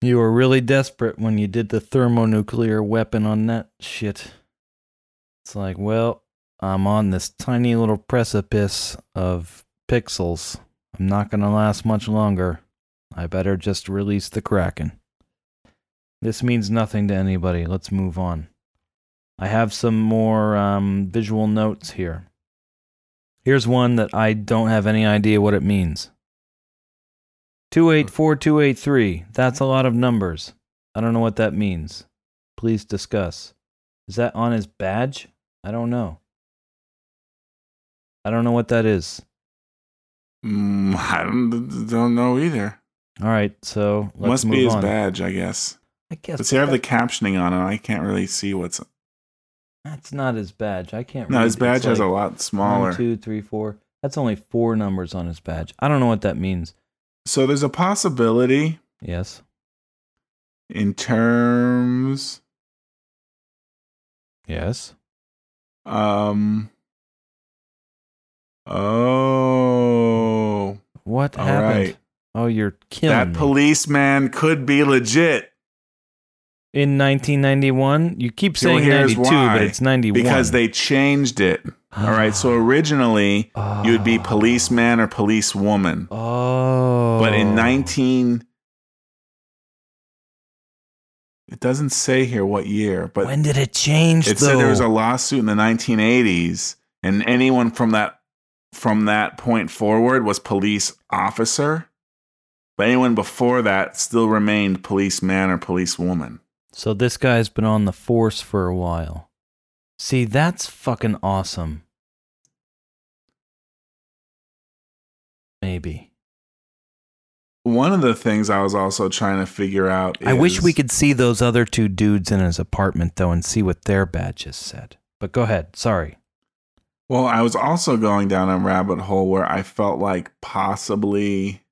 You were really desperate when you did the thermonuclear weapon on that shit. It's like, well, I'm on this tiny little precipice of pixels. I'm not going to last much longer. I better just release the Kraken. This means nothing to anybody. Let's move on. I have some more um, visual notes here. Here's one that I don't have any idea what it means. 284283. That's a lot of numbers. I don't know what that means. Please discuss. Is that on his badge? I don't know. I don't know what that is. Mm, I don't, don't know either. All right, so let's Must move be his on. badge, I guess. I guess But see, I have the captioning on, and I can't really see what's. that's not his badge. I can't. No, read. his badge It's has a lot smaller. One, two, three, four. That's only four numbers on his badge. I don't know what that means. So there's a possibility Yes. in terms. Yes. Um. Oh. What All happened? right. Oh, you're killing That me. policeman could be legit. In 1991, you keep saying here's 92, why. but it's 91. Because they changed it. All right. So originally, you would be ah. policeman or policewoman. Oh. But in 19. It doesn't say here what year, but when did it change? it though? said there was a lawsuit in the 1980s, and anyone from that from that point forward was police officer. But anyone before that still remained policeman or policewoman. So this guy's been on the force for a while. See, that's fucking awesome. Maybe. One of the things I was also trying to figure out is I wish we could see those other two dudes in his apartment though and see what their badges said. But go ahead. Sorry. Well, I was also going down a rabbit hole where I felt like possibly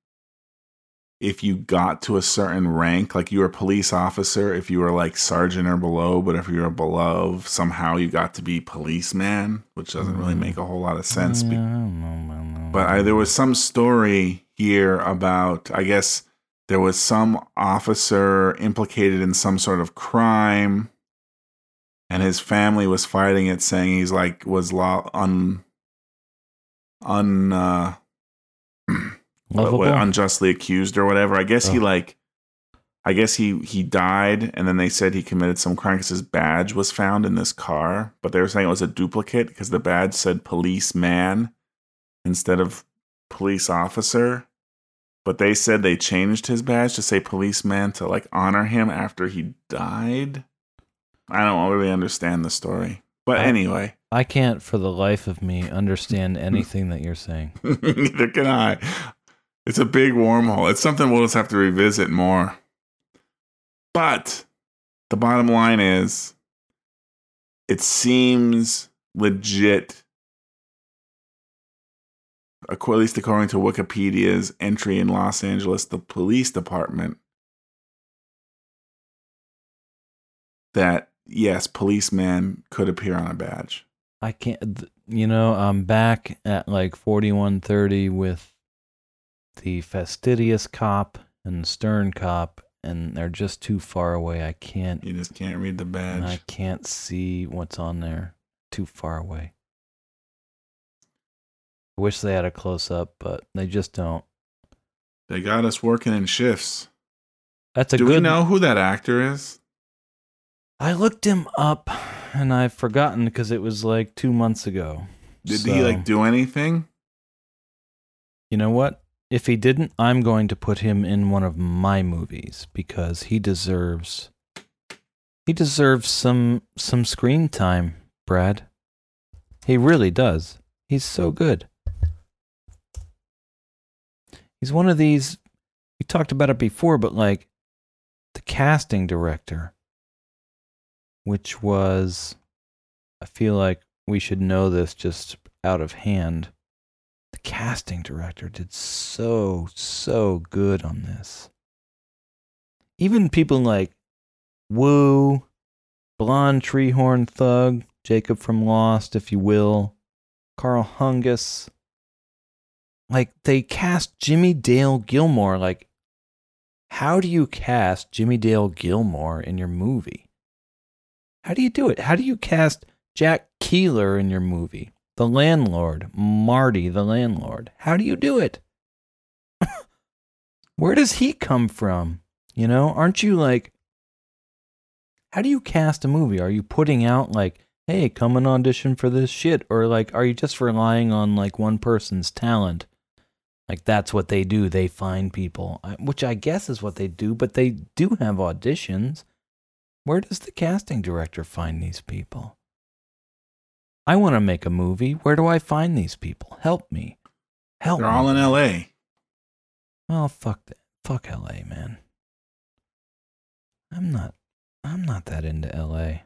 if you got to a certain rank, like you were a police officer, if you were like sergeant or below, but if you were below, somehow you got to be policeman, which doesn't really make a whole lot of sense. be- But I, there was some story here about, I guess there was some officer implicated in some sort of crime, and his family was fighting it, saying he's like was law un un uh, (clears throat) what, Lovable? unjustly accused or whatever. I guess he Oh. like. I guess he he died, and then they said he committed some crime because his badge was found in this car. But they were saying it was a duplicate because the badge said policeman instead of police officer. But they said they changed his badge to say policeman to like honor him after he died. I don't really understand the story. But I- anyway, I can't for the life of me understand anything that you're saying. (laughs) neither can I. It's a big wormhole. It's something we'll just have to revisit more. But the bottom line is it seems legit at least according to Wikipedia's entry in Los Angeles, the police department, that yes, policeman could appear on a badge. I can't. You know, I'm back at like 4130 with the fastidious cop and the stern cop, and they're just too far away. I can't. You just can't read the and I can't see what's on there. Too far away. I wish they had a close up, but they just don't. They got us working in shifts. That's a Do good. Do we know who that actor is? I looked him up, and I've forgotten because it was like two months ago. Did he like do anything? You know what? If he didn't, I'm going to put him in one of my movies because he deserves he deserves some some screen time, Brad. He really does. He's so good. He's one of these we talked about it before, but like the casting director which was I feel like we should know this just out of hand casting director did so so good on this. Even people like woo blonde treehorn thug jacob from lost if you will karl hungus like they cast jimmie dale gilmore like how do you cast jimmie dale gilmore in your movie? How do you do it? How do you cast jack kehler in your movie the landlord, Marty the landlord. How do you do it? (laughs) Where does he come from? You know, aren't you like How do you cast a movie? Are you putting out like, "Hey, come and audition for this shit," or like are you just relying on like one person's talent? Like that's what they do. They find people, which I guess is what they do, but they do have auditions. Where does the casting director find these people? I want to make a movie. Where do I find these people? Help me. Help They're me. all in L.A. Oh fuck that. Fuck LA, man. I'm not I'm not that into LA.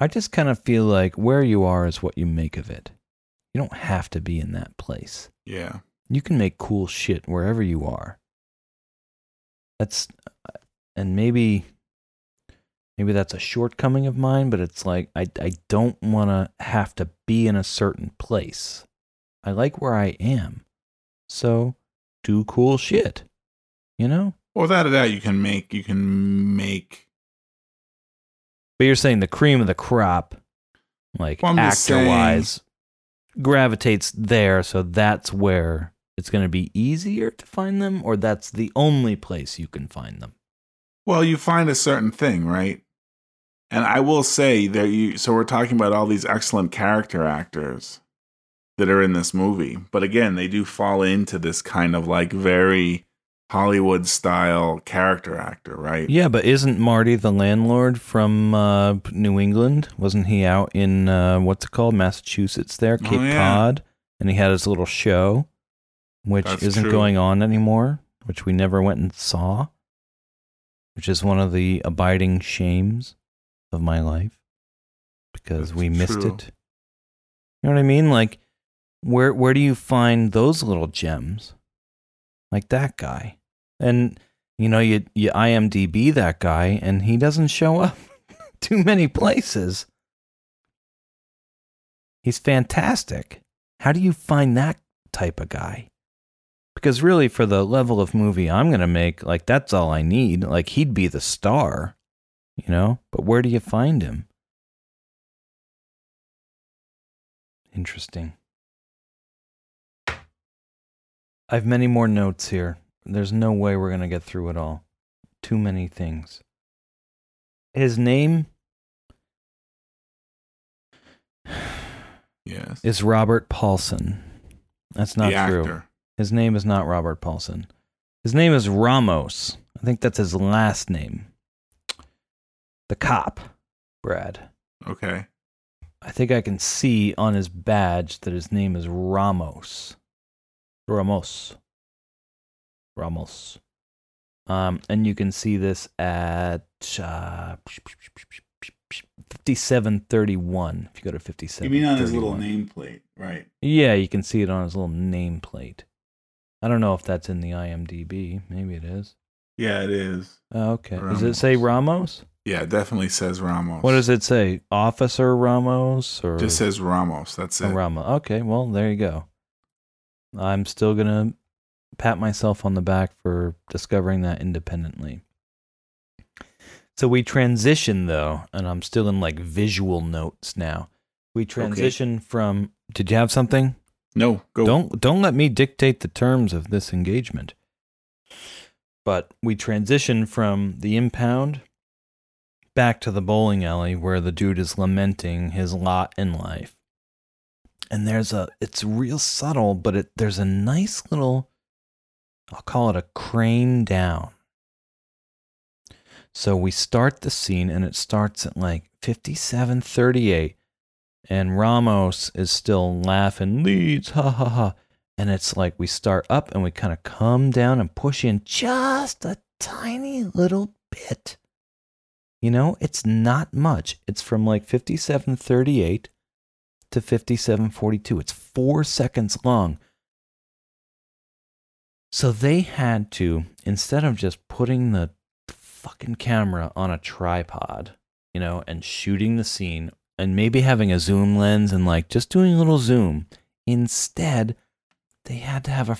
I just kind of feel like where you are is what you make of it. You don't have to be in that place. Yeah. You can make cool shit wherever you are. That's uh, and maybe maybe that's a shortcoming of mine, but it's like I I don't want to have to be in a certain place. I like where I am. So, do cool shit. You know? Well, without a doubt, you can make you can make. But you're saying the cream of the crop, like Well, actor wise, gravitates there, so that's where it's going to be easier to find them, or that's the only place you can find them. Well, you find a certain thing, right? And I will say that you. So we're talking about all these excellent character actors that are in this movie, but again, they do fall into this kind of like very Hollywood style character actor, right? Yeah, but isn't Marty the landlord from uh, New England? Wasn't he out in uh, what's it called, Massachusetts? There, Cape Oh, yeah. Cod, and he had his little show, which That's isn't true. going on anymore, which we never went and saw, which is one of the abiding shames of my life because That's we missed true. it. You know what I mean? Like, where where do you find those little gems, like that guy? And you know, you you IMDb that guy, and he doesn't show up (laughs) too many places. He's fantastic. How do you find that type of guy? Because really, for the level of movie I'm gonna make, like that's all I need. Like he'd be the star, you know. But where do you find him? Interesting. I have many more notes here. There's no way we're going to get through it all. Too many things. His name (sighs) Yes. is Robert Paulson. That's not the true. actor. His name is not Robert Paulson. His name is Ramos. I think that's his last name. The cop, Brad. Okay. I think I can see on his badge that his name is Ramos. Ramos. Ramos. Um, and you can see this at uh, 5731. If you go to 57. you mean on his little nameplate, right? Yeah, you can see it on his little nameplate. I don't know if that's in the IMDb. Maybe it is. Yeah, it is. Oh, okay. Does it say Ramos? Yeah, it definitely says Ramos. What does it say? Officer Ramos or Just says Ramos. That's it. Ramos. Okay, well, there you go. I'm still going to pat myself on the back for discovering that independently. So we transition though, and I'm still in like visual notes now. We transition from Did you have something? No, go. Don't don't let me dictate the terms of this engagement. But we transition from the impound back to the bowling alley where the dude is lamenting his lot in life. And there's a it's real subtle, but it there's a nice little I'll call it a crane down. So we start the scene and it starts at like 5738 and Ramos is still laughing, leads, ha ha ha. And it's like we start up and we kind of come down and push in just a tiny little bit. You know, it's not much. It's from like 5738 to 5742. It's four seconds long. So they had to, instead of just putting the fucking camera on a tripod, you know, and shooting the scene and maybe having a zoom lens and like just doing a little zoom, instead, they had to have a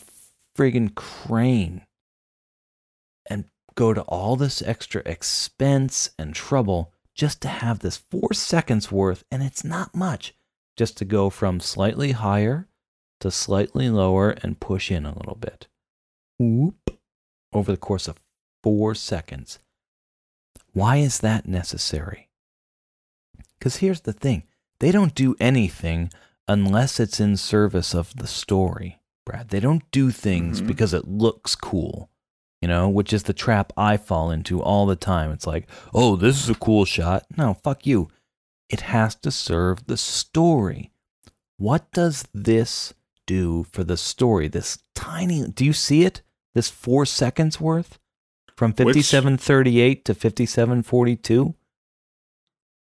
friggin' crane and go to all this extra expense and trouble just to have this four seconds worth, and it's not much, just to go from slightly higher to slightly lower and push in a little bit. Whoop, over the course of four seconds. Why is that necessary? Because here's the thing they don't do anything unless it's in service of the story, Brad. They don't do things Mhm. because it looks cool. you know, which is the trap I fall into all the time. It's like, oh, this is a cool shot. No, fuck you. It has to serve the story. What does this do for the story? This tiny, do you see it? This four seconds worth from 5738 to 5742?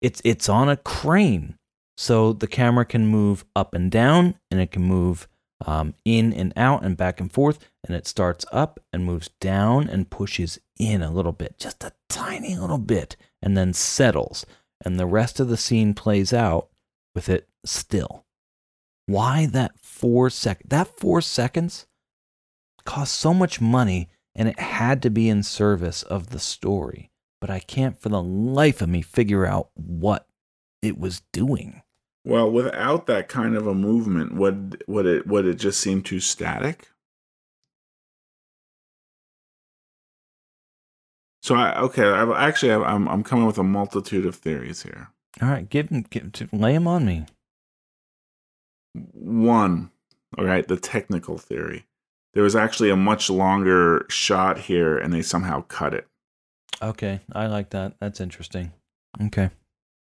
It's, it's on a crane. So the camera can move up and down and it can move um, in and out and back and forth. And it starts up and moves down and pushes in a little bit, just a tiny little bit, and then settles. And the rest of the scene plays out with it still. Why that four sec? That four seconds cost so much money, and it had to be in service of the story. But I can't, for the life of me, figure out what it was doing. Well, without that kind of a movement, would would it would it just seem too static? So I okay, I've, actually I've, I'm I'm coming with a multitude of theories here. All right, give give, lay them on me. One, all right, the technical theory. There was actually a much longer shot here, and they somehow cut it. Okay, I like that. That's interesting. Okay.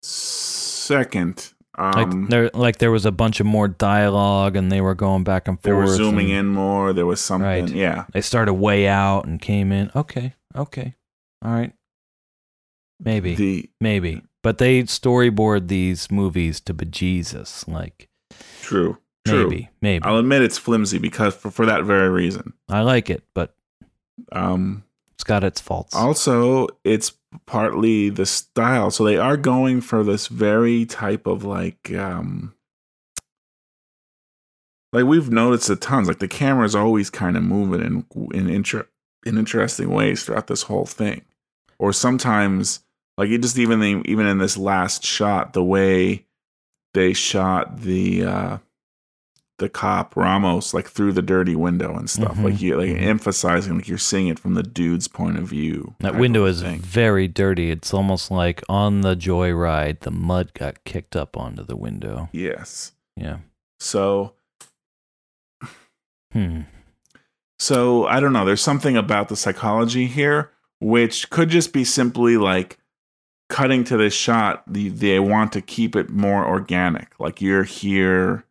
Second, Like um, there, like there was a bunch of more dialogue, and they were going back and forth. they were zooming and in more. There was something, Right. yeah. They started way out and came in. Okay, okay, all right. Maybe, The maybe, but they storyboard these movies to bejesus. Like true, true. maybe, maybe. I'll admit it's flimsy because for, for that very reason. I like it, but Um, it's got its faults. Also, it's partly the style. So they are going for this very type of like um like we've noticed a tons. Like the camera's always kind of moving in in inter- in interesting ways throughout this whole thing. Or sometimes like it just even even in this last shot, the way they shot the uh the cop Ramos like through the dirty window and stuff. Mhm, Like you like mhm. emphasizing like you're seeing it from the dude's point of view. that window is thing. very dirty. It's almost like on the joyride, the mud got kicked up onto the window. yes. Yeah. So Hmm. so I don't know. There's something about the psychology here which could just be simply like cutting to this shot. The, they want to keep it more organic. Like you're here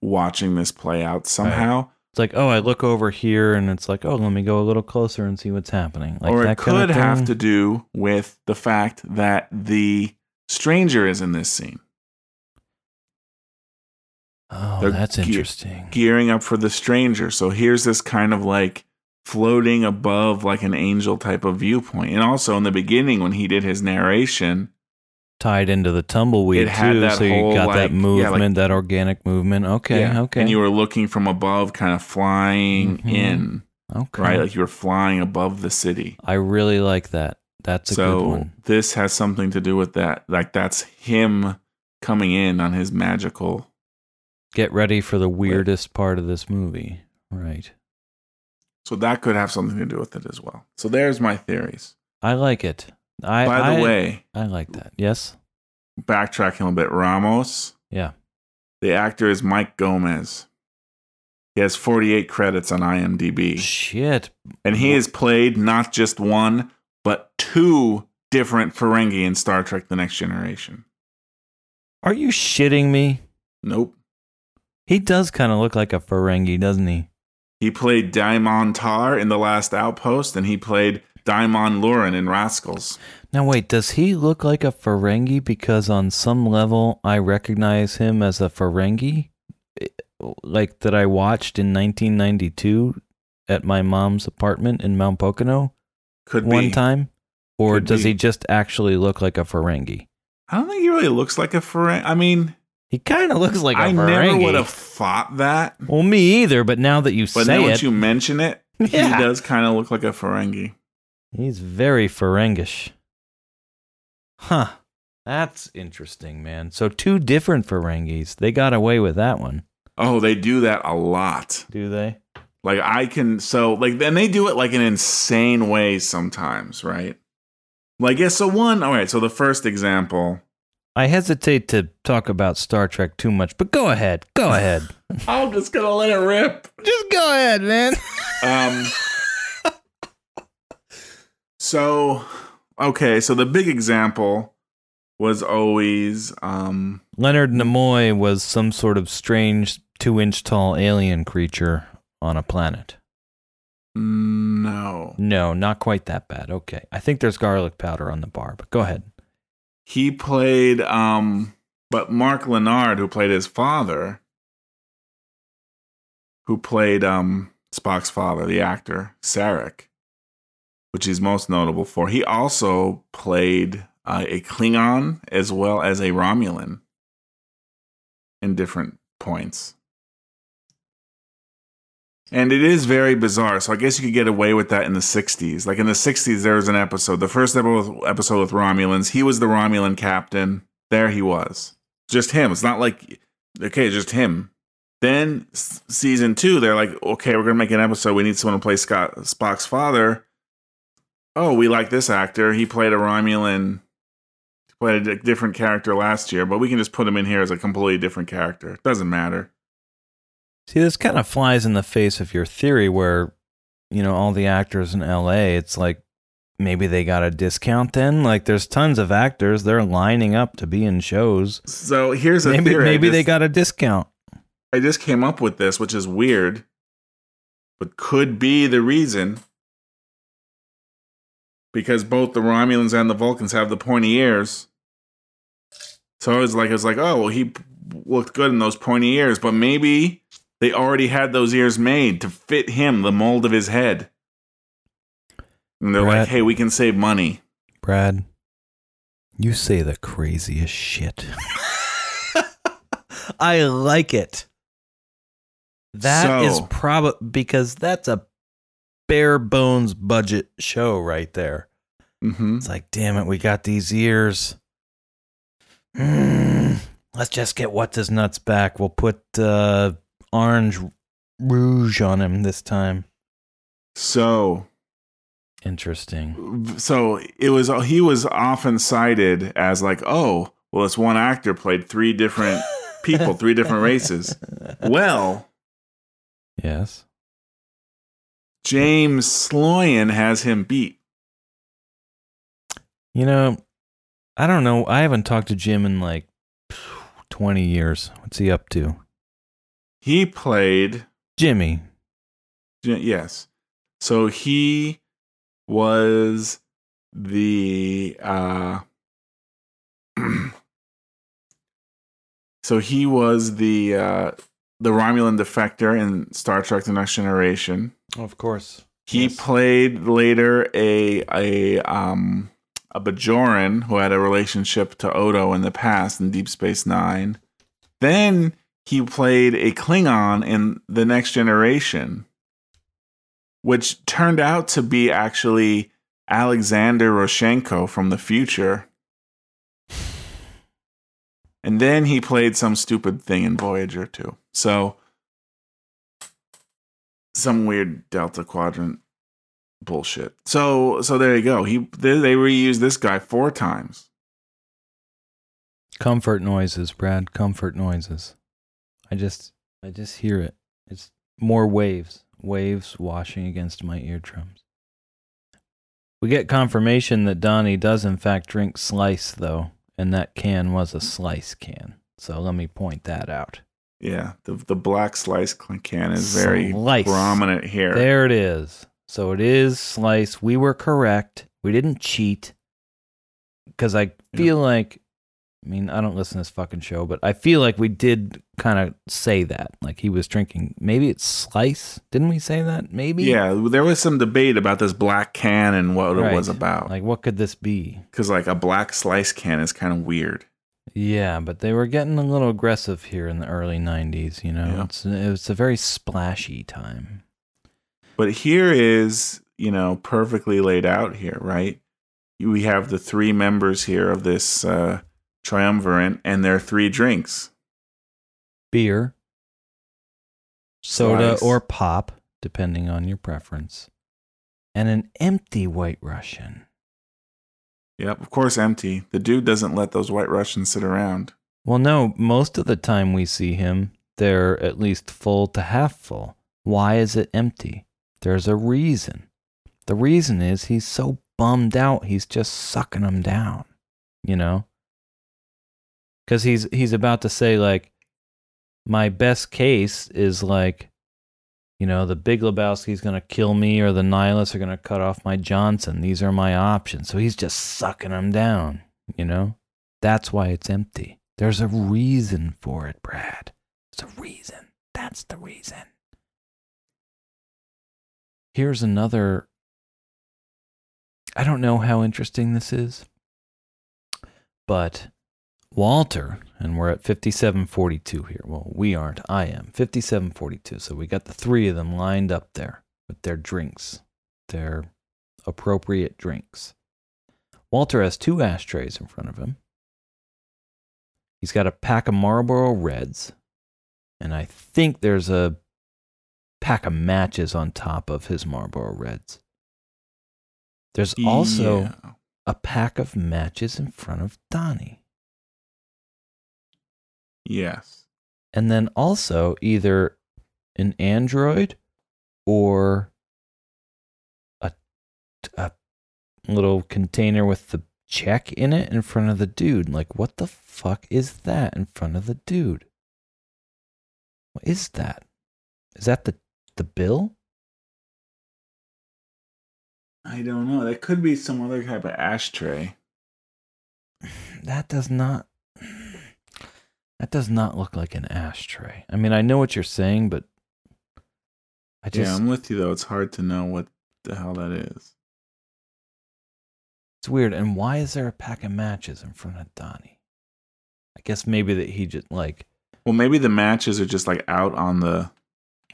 watching this play out somehow. It's like, oh, I look over here, and it's like, oh, let me go a little closer and see what's happening. Like or that it kind could of have to do with the fact that the stranger is in this scene. Oh, They're that's ge- interesting. gearing up for the stranger. So here's this kind of like floating above like an angel type of viewpoint. And also in the beginning when he did his narration, Tied into the tumbleweed It had too, that so you whole, got that like- yeah, movement, like- that organic movement. Okay, yeah, okay, and you were looking from above, kind of flying Mhm. in, okay. right? Like you were flying above the city. I really like that. That's a so good one. this has something to do with that. Like that's him coming in on his magical. Get ready for the weirdest part of this movie. Right. So that could have something to do with it as well. So there's my theories. I like it. I By the I- way, I like that. Yes. backtracking a little bit, Ramos. Yeah. The actor is Mike Gomez. He has 48 credits on IMDb. Shit. And he has played not just one, but two different Ferengi in Star Trek The Next Generation. Are you shitting me? Nope. He does kind of look like a Ferengi, doesn't he? He played Daimon Tarr in The Last Outpost, and he played Daimon Lurin in Rascals. Now wait, does he look like a Ferengi because on some level I recognize him as a Ferengi? Like that I watched in 1992 at my mom's apartment in Mount Pocono Could one be. time? Or Could does be. he just actually look like a Ferengi? I don't think he really looks like a Ferengi. I mean, He kind of looks like a I Ferengi. I never would have thought that. Well, me either, but now that you But say now it, that you mention it, (laughs) Yeah. he does kind of look like a Ferengi. He's very Ferengish. Huh. That's interesting, man. So two different Ferengis. They got away with that one. Oh, they do that a lot. Do they? Like I can so like then they do it like in insane ways sometimes, right? Like yeah, so one all right, so the first example. I hesitate to talk about Star Trek too much, but go ahead. Go ahead. (laughs) I'm just gonna let it rip. Just go ahead, man. Um (laughs) So, okay, so the big example was always um Leonard Nimoy was some sort of strange two inch tall alien creature on a planet. no. No, not quite that bad. Okay. I think there's garlic powder on the bar, but go ahead. He played um but Mark Lenard who played his father who played um Spock's father, the actor, Sarek, which he's most notable for. He also played uh, a Klingon as well as a Romulan in different points. And it is very bizarre. So I guess you could get away with that in the 60s. Like in the 60s, there was an episode, the first episode with Romulans. He was the Romulan captain. There he was. Just him. It's not like, okay, just him. Then season two, they're like, okay, we're going to make an episode. We need someone to play Scott, Spock's father. Oh, we like this actor. He played a Romulan, played a different character last year, but we can just put him in here as a completely different character. Doesn't matter. See, this kind of flies in the face of your theory where, you know, all the actors in LA, it's like maybe they got a discount then. Like there's tons of actors, they're lining up to be in shows. So here's a Maybe theory. Maybe they got a discount. I just came up with this, which is weird, but could be the reason because both the Romulans and the Vulcans have the pointy ears. So I was like, I was like, oh, well, he looked good in those pointy ears, but maybe they already had those ears made to fit him, the mold of his head. And they're Brad- like, hey, we can save money. Brad, you say the craziest shit. (laughs) I like it. That is So- probably because that's a bare bones budget show right there. hmm It's like, damn it, we got these ears. Hmm, let's just get what's his nuts back. We'll put uh, orange rouge on him this time. So Interesting. so it was he was often cited as like oh well this one actor played three different people three different races (laughs) well Yes. James sloyan has him beat You know, I don't know. I haven't talked to Jim in like 20 years. What's he up to? he played Jimmy. yes so he was the uh (clears throat) so he was the uh the romulan defector in star trek the next generation Of course. He played later a a um a Bajoran who had a relationship to Odo in the past in Deep Space Nine. Then he played a Klingon in The Next Generation, which turned out to be actually Alexander Rozhenko from the future. And then he played some stupid thing in Voyager too. So some weird Delta Quadrant bullshit. So so there you go. He they, they reused this guy four times. Comfort noises, Brad. Comfort noises. I just I just hear it. It's more waves. Waves washing against my eardrums. We get confirmation that Donnie does in fact drink slice though, and that can was a slice can. So let me point that out. Yeah, the the black slice can is very Slice. prominent here. There it is. So it is slice. We were correct. We didn't cheat. Because I feel like, I mean, I don't listen to this fucking show, but I feel like we did kind of say that. Like he was drinking. Maybe it's slice. Didn't we say that? Maybe? Yeah, there was some debate about this black can and what it was about. Like, what could this be? Because like a black slice can is kind of weird. Yeah, but they were getting a little aggressive here in the early 90s, you know? Yeah. It's, it was a very splashy time. But here is, you know, perfectly laid out here, right? We have the three members here of this uh, triumvirate and their three drinks. beer, soda, Slice. or pop, depending on your preference, and an empty White Russian. Yep, of course, empty. The dude doesn't let those white Russians sit around. Well, no, most of the time we see him, they're at least full to half full. Why is it empty? There's a reason. The reason is he's so bummed out. He's just sucking him down, you know? Cuz he's he's about to say like my best case is like you know, the Big Lebowski's going to kill me or the Nihilists are going to cut off my Johnson. These are my options. So he's just sucking them down, you know? That's why it's empty. There's a reason for it, Brad. There's a reason. That's the reason. Here's another. I don't know how interesting this is, but Walter, and we're at 5742 here. Well, we aren't. I am. 5742. So we got the three of them lined up there with their drinks, their appropriate drinks. Walter has two ashtrays in front of him. He's got a pack of Marlboro Reds, and I think there's a pack of matches on top of his Marlboro Reds. There's also Yeah. a pack of matches in front of Donnie. Yes. And then also either an Android or a, a little container with the check in it in front of the dude. Like, what the fuck is that in front of the dude? What is that? Is that the the bill? I don't know. That could be some other type of ashtray. (sighs) That does not. That does not look like an ashtray. I mean, I know what you're saying, but I just yeah, I'm with you though. It's hard to know what the hell that is. It's weird. And why is there a pack of matches in front of Donnie? I guess maybe that he just like Well, maybe the matches are just like out on the.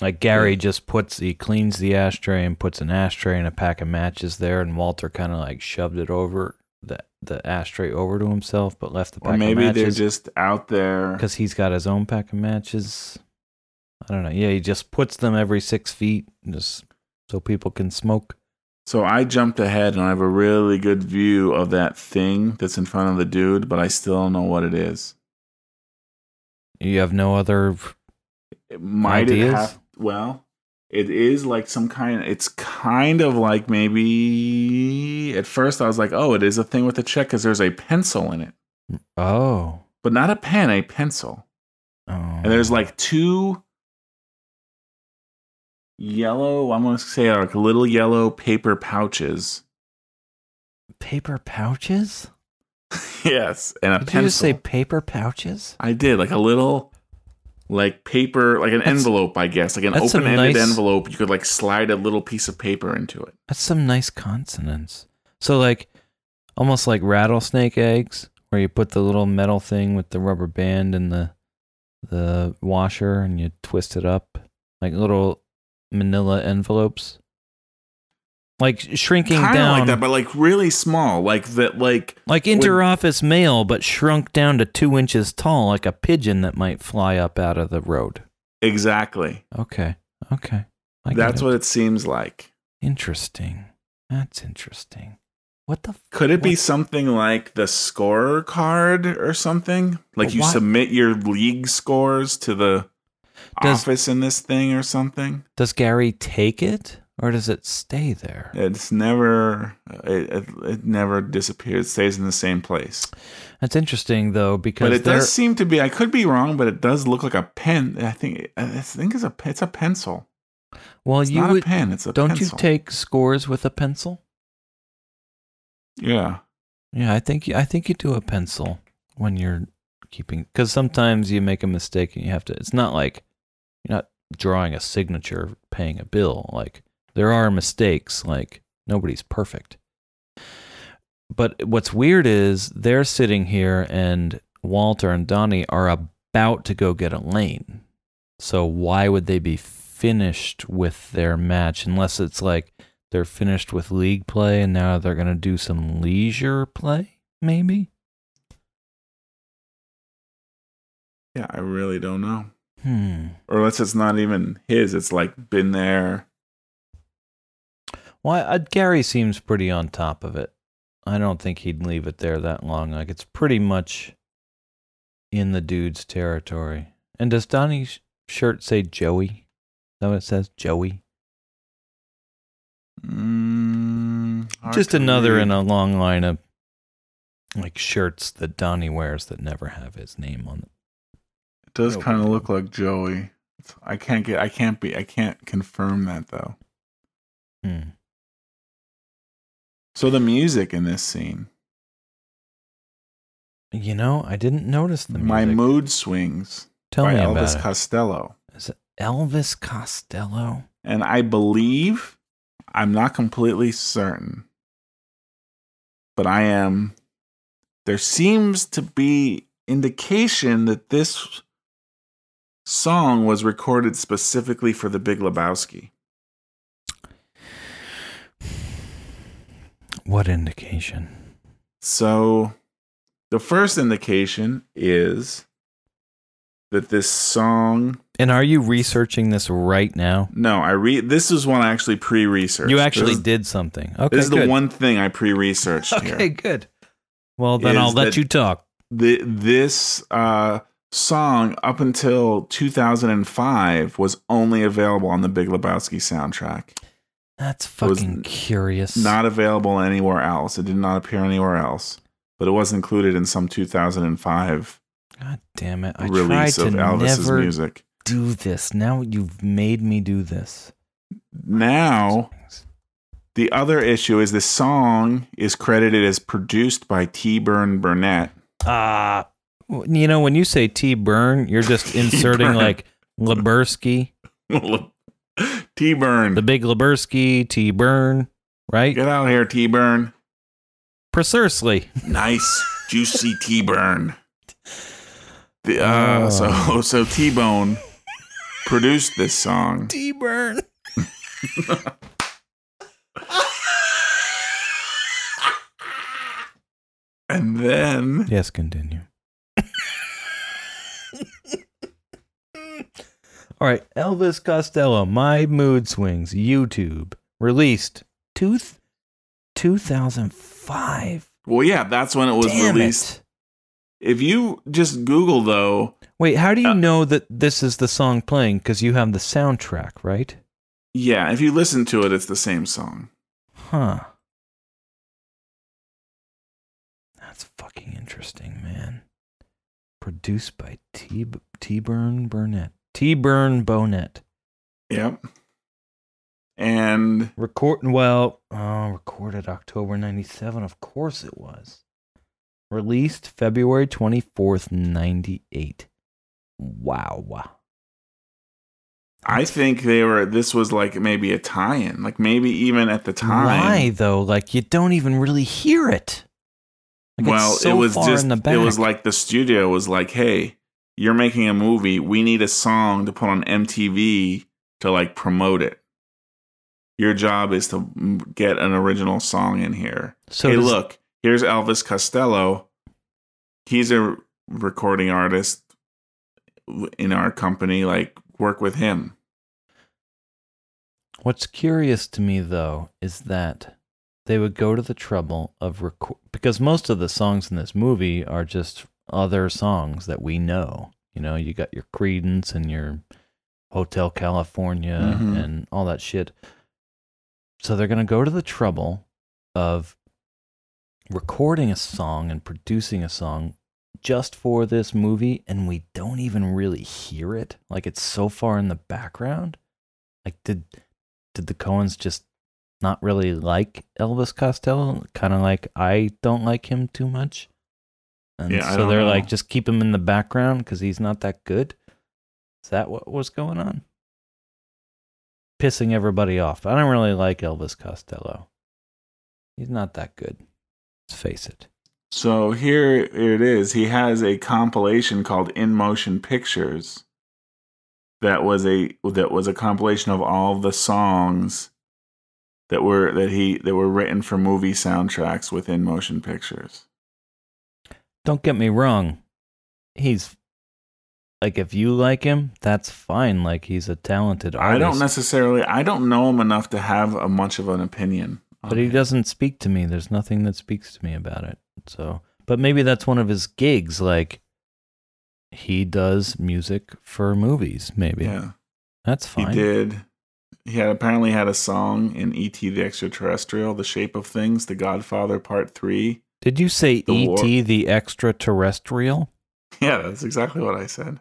like Gary just puts he cleans the ashtray and puts an ashtray and a pack of matches there, and Walter kind of like shoved it over the the ashtray over to himself, but left the pack of matches. Or maybe they're just out there. because he's got his own pack of matches. I don't know. Yeah, he just puts them every six feet just so people can smoke. So I jumped ahead and I have a really good view of that thing that's in front of the dude, but I still don't know what it is. You have no other. It might it Ideas? have well, it is like some kind it's kind of like maybe at first I was like, "Oh, it is a thing with a check cuz there's a pencil in it." Oh. But not a pen, a pencil. Oh. And there's oh. like two yellow, I'm going to say like little yellow paper pouches. paper pouches. (laughs) yes, and a Did pencil. you just say paper pouches? I did like a little like paper, like an That's- envelope, I guess, like an open-ended nice- envelope. You could like slide a little piece of paper into it. That's some nice consonants. So like almost like rattlesnake eggs, where you put the little metal thing with the rubber band and the the washer and you twist it up. Like little manila envelopes. Like shrinking Kind of down like that, but like really small, like that, like like interoffice mail, but shrunk down to two inches tall, like a pigeon that might fly up out of the road. exactly. Okay. Okay. I That's it. what it seems like. interesting. That's interesting. What the f- Could it be something like the scorer card or something? Like you Why- submit your league scores to the Does- office in this thing or something? Does Gary take it or does it stay there? It's never it, it, it never disappears. It stays in the same place. That's interesting though because But it there- does seem to be. I could be wrong, but it does look like a pen. I think I think it's a it's a pencil. well It's you not would a pen. It's a don't pencil. you take scores with a pencil? Yeah. Yeah, I think I think you do a pencil when you're keeping because sometimes you make a mistake and you have to. It's not like you're not drawing a signature, paying a bill. Like there are mistakes. Like nobody's perfect. But what's weird is they're sitting here and Walter and Donnie are about to go get a lane. So why would they be finished with their match unless it's like they're finished with league play and now they're going to do some leisure play, maybe? Yeah. I really don't know. Hmm. Or unless it's not even his. It's like been there. Well, uh, Gary seems pretty on top of it. I don't think he'd leave it there that long. Like it's pretty much in the dude's territory. And does Donnie's shirt say Joey? Is that what it says? Joey? Mm, Just another read. in a long line of like shirts that Donnie wears that never have his name on them. It does kind of look like Joey. I can't get. I can't be. I can't confirm that though. Hmm. So the music in this scene, You know, I didn't notice the music. my mood swings Tell by me Elvis about it. Costello, Is it Elvis Costello? and I believe I'm not completely certain, but I am. There seems to be indication that this song was recorded specifically for The Big Lebowski. What indication? So the first indication is that this song And are you researching this right now? no, I read this is one I actually pre-researched. You actually this did something. Okay, This is good. the one thing I pre-researched (laughs) Okay, here. good. Well, then I'll let you talk. The, this uh, song up until 2005 was only available on the Big Lebowski soundtrack. That's fucking curious. Not available anywhere else. It did not appear anywhere else. But it was included in some 2005 God damn it! I tried release to of Elvis's never music. do this. Now you've made me do this. Now, the other issue is this song is credited as produced by T. Burn Burnett. Ah, you know when you say T Burn, you're just (laughs) inserting like Lebersky, (laughs) (laughs) T. Burn. the big Lebersky, T Burn, right? Get out here, T. Burn. Precisely. Nice, juicy (laughs) T. Burn. The, uh, Oh. So, so T Bone produced this song. T Burn. (laughs) And then Yes, continue. All right, Elvis Costello, My Mood Swings, YouTube, released two 2005. Well, yeah, that's when it was Damn released. it. If you just Google though, Wait, how do you Uh, know that this is the song playing? Because you have the soundtrack, right? yeah, if you listen to it, it's the same song. Huh. That's fucking interesting, man. Produced by T T Burn Burnett. T Burn Bonnet. Yep. And Record well, uh, recorded October 97. Of course it was. Released February 24th, 98. Wow. I think they were. This was like maybe a tie-in. Like maybe even at the time. Why though? Like you don't even really hear it. Like, well, so it was just. in the back. It was like the studio was like, "Hey, you're making a movie. We need a song to put on MTV to like promote it. Your job is to get an original song in here. So hey, does- look, here's Elvis Costello. He's a recording artist in our company. Like, work with him. What's curious to me though is that they would go to the trouble of record because most of the songs in this movie are just other songs that we know. You know, you got your Creedence and your Hotel California Mhm. and all that shit. So they're going to go to the trouble of recording a song and producing a song just for this movie and we don't even really hear it. Like it's so far in the background. Like did did the Coens just not really like Elvis Costello? Kind of like I don't like him too much. And Yeah, so they're know. like just keep him in the background because he's not that good. Is that what was going on? Pissing everybody off. I don't really like Elvis Costello. He's not that good. Let's face it. So here it is. He has a compilation called In Motion Pictures. That was a that was a compilation of all the songs that were that he that were written for movie soundtracks within Motion Pictures. Don't get me wrong. He's like if you like him, that's fine. Like he's a talented artist. I don't necessarily I don't know him enough to have a much of an opinion. But he him. doesn't speak to me. There's nothing that speaks to me about it. So, but maybe that's one of his gigs. Like he does music for movies. Maybe Yeah. that's fine. He did He had apparently had a song in E.T. the Extraterrestrial, The Shape of Things, The Godfather Part 3. Did you say The war- E.T. the extraterrestrial? Yeah, that's exactly what I said.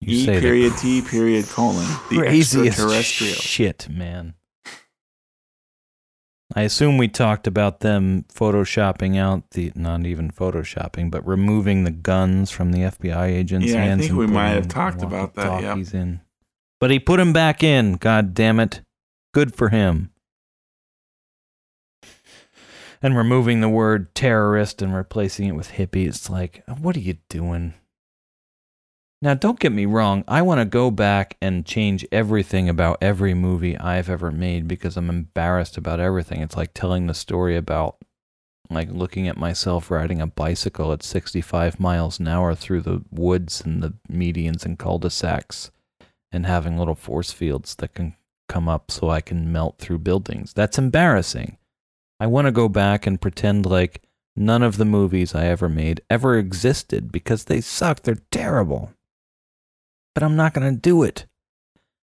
You E say the period (laughs) T period colon. The extraterrestrial. shit, man. I assume we talked about them photoshopping out the not even photoshopping, but removing the guns from the FBI agents' Yeah, I hands. think and we might have talked about that, walkie-talkies in. But he put him back in. God damn it! Good for him. And removing the word terrorist and replacing it with hippie, it's like, what are you doing? Now, don't get me wrong. I want to go back and change everything about every movie I've ever made because I'm embarrassed about everything. It's like telling the story about, like, looking at myself riding a bicycle at 65 miles an hour through the woods and the medians and cul-de-sacs and having little force fields that can come up so I can melt through buildings. That's embarrassing. I want to go back and pretend like none of the movies I ever made ever existed because they suck. They're terrible. But I'm not going to do it.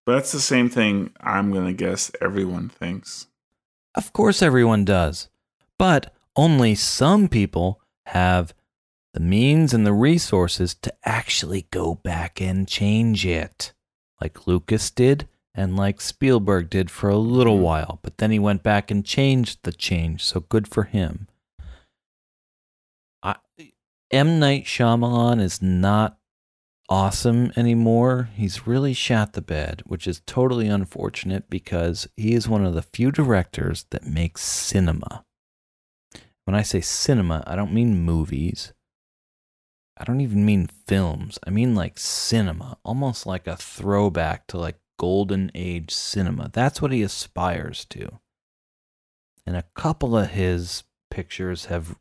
But that's the same thing I'm going to guess everyone thinks. Of course, everyone does. But only some people have the means and the resources to actually go back and change it. Like Lucas did and like Spielberg did for a little hmm. while. But then he went back and changed the change. So good for him. I, M. Night Shyamalan is not awesome anymore. He's really shot the bed, which is totally unfortunate because he is one of the few directors that makes cinema. When I say cinema, I don't mean movies. I don't even mean films. I mean like cinema, almost like a throwback to like golden age cinema. That's what he aspires to. And a couple of his pictures have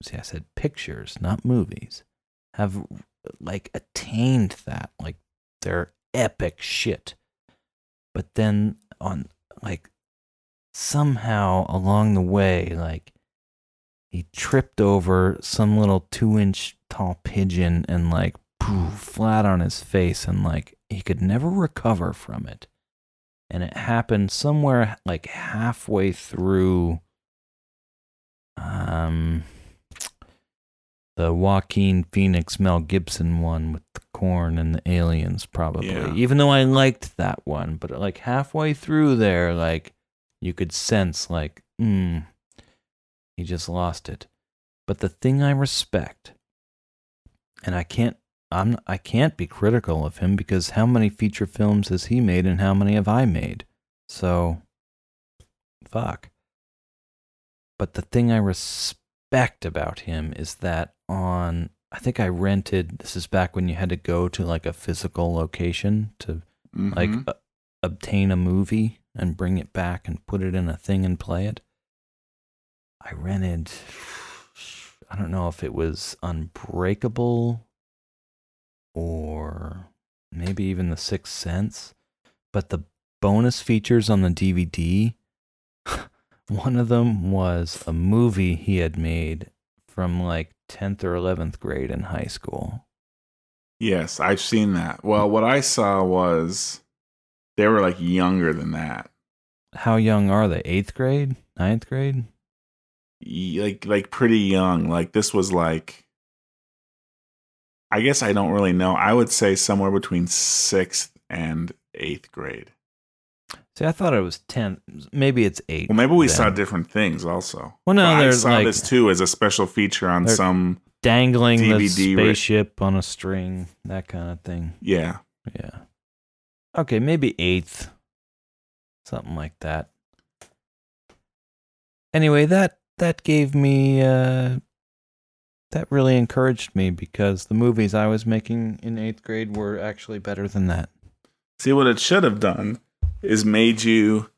see I said pictures, not movies, have like attained that. Like they're epic shit. But then on like somehow along the way, like he tripped over some little two inch tall pigeon and like poof, flat on his face and like he could never recover from it. And it happened somewhere like halfway through um the Joaquin Phoenix Mel Gibson one with the corn and the aliens probably. Yeah. Even though I liked that one, but like halfway through there like you could sense like mm he just lost it. But the thing I respect and I can't I'm I can't be critical of him because how many feature films has he made and how many have I made? So fuck. But the thing I respect about him is that on I think I rented this is back when you had to go to like a physical location to like Mhm. uh, obtain a movie and bring it back and put it in a thing and play it. I rented I don't know if it was Unbreakable or maybe even The Sixth Sense, but the bonus features on the DVD, (laughs) one of them was a movie he had made from like 10th or 11th grade in high school. Yes, I've seen that. Well, what I saw was they were like younger than that. How young are they? Eighth grade? Ninth grade? Like like pretty young. Like this was like I guess I don't really know. I would say somewhere between 6th and 8th grade. See, I thought it was 10th. Maybe it's 8. Well, maybe we then. saw different things also. Well, no, But I saw like this too as a special feature on some dangling the DVD ri- spaceship on a string, that kind of thing. yeah. Yeah. Okay, maybe 8th. Something like that. Anyway, that that gave me uh that really encouraged me because the movies I was making in 8th grade were actually better than that. See what it should have done is made you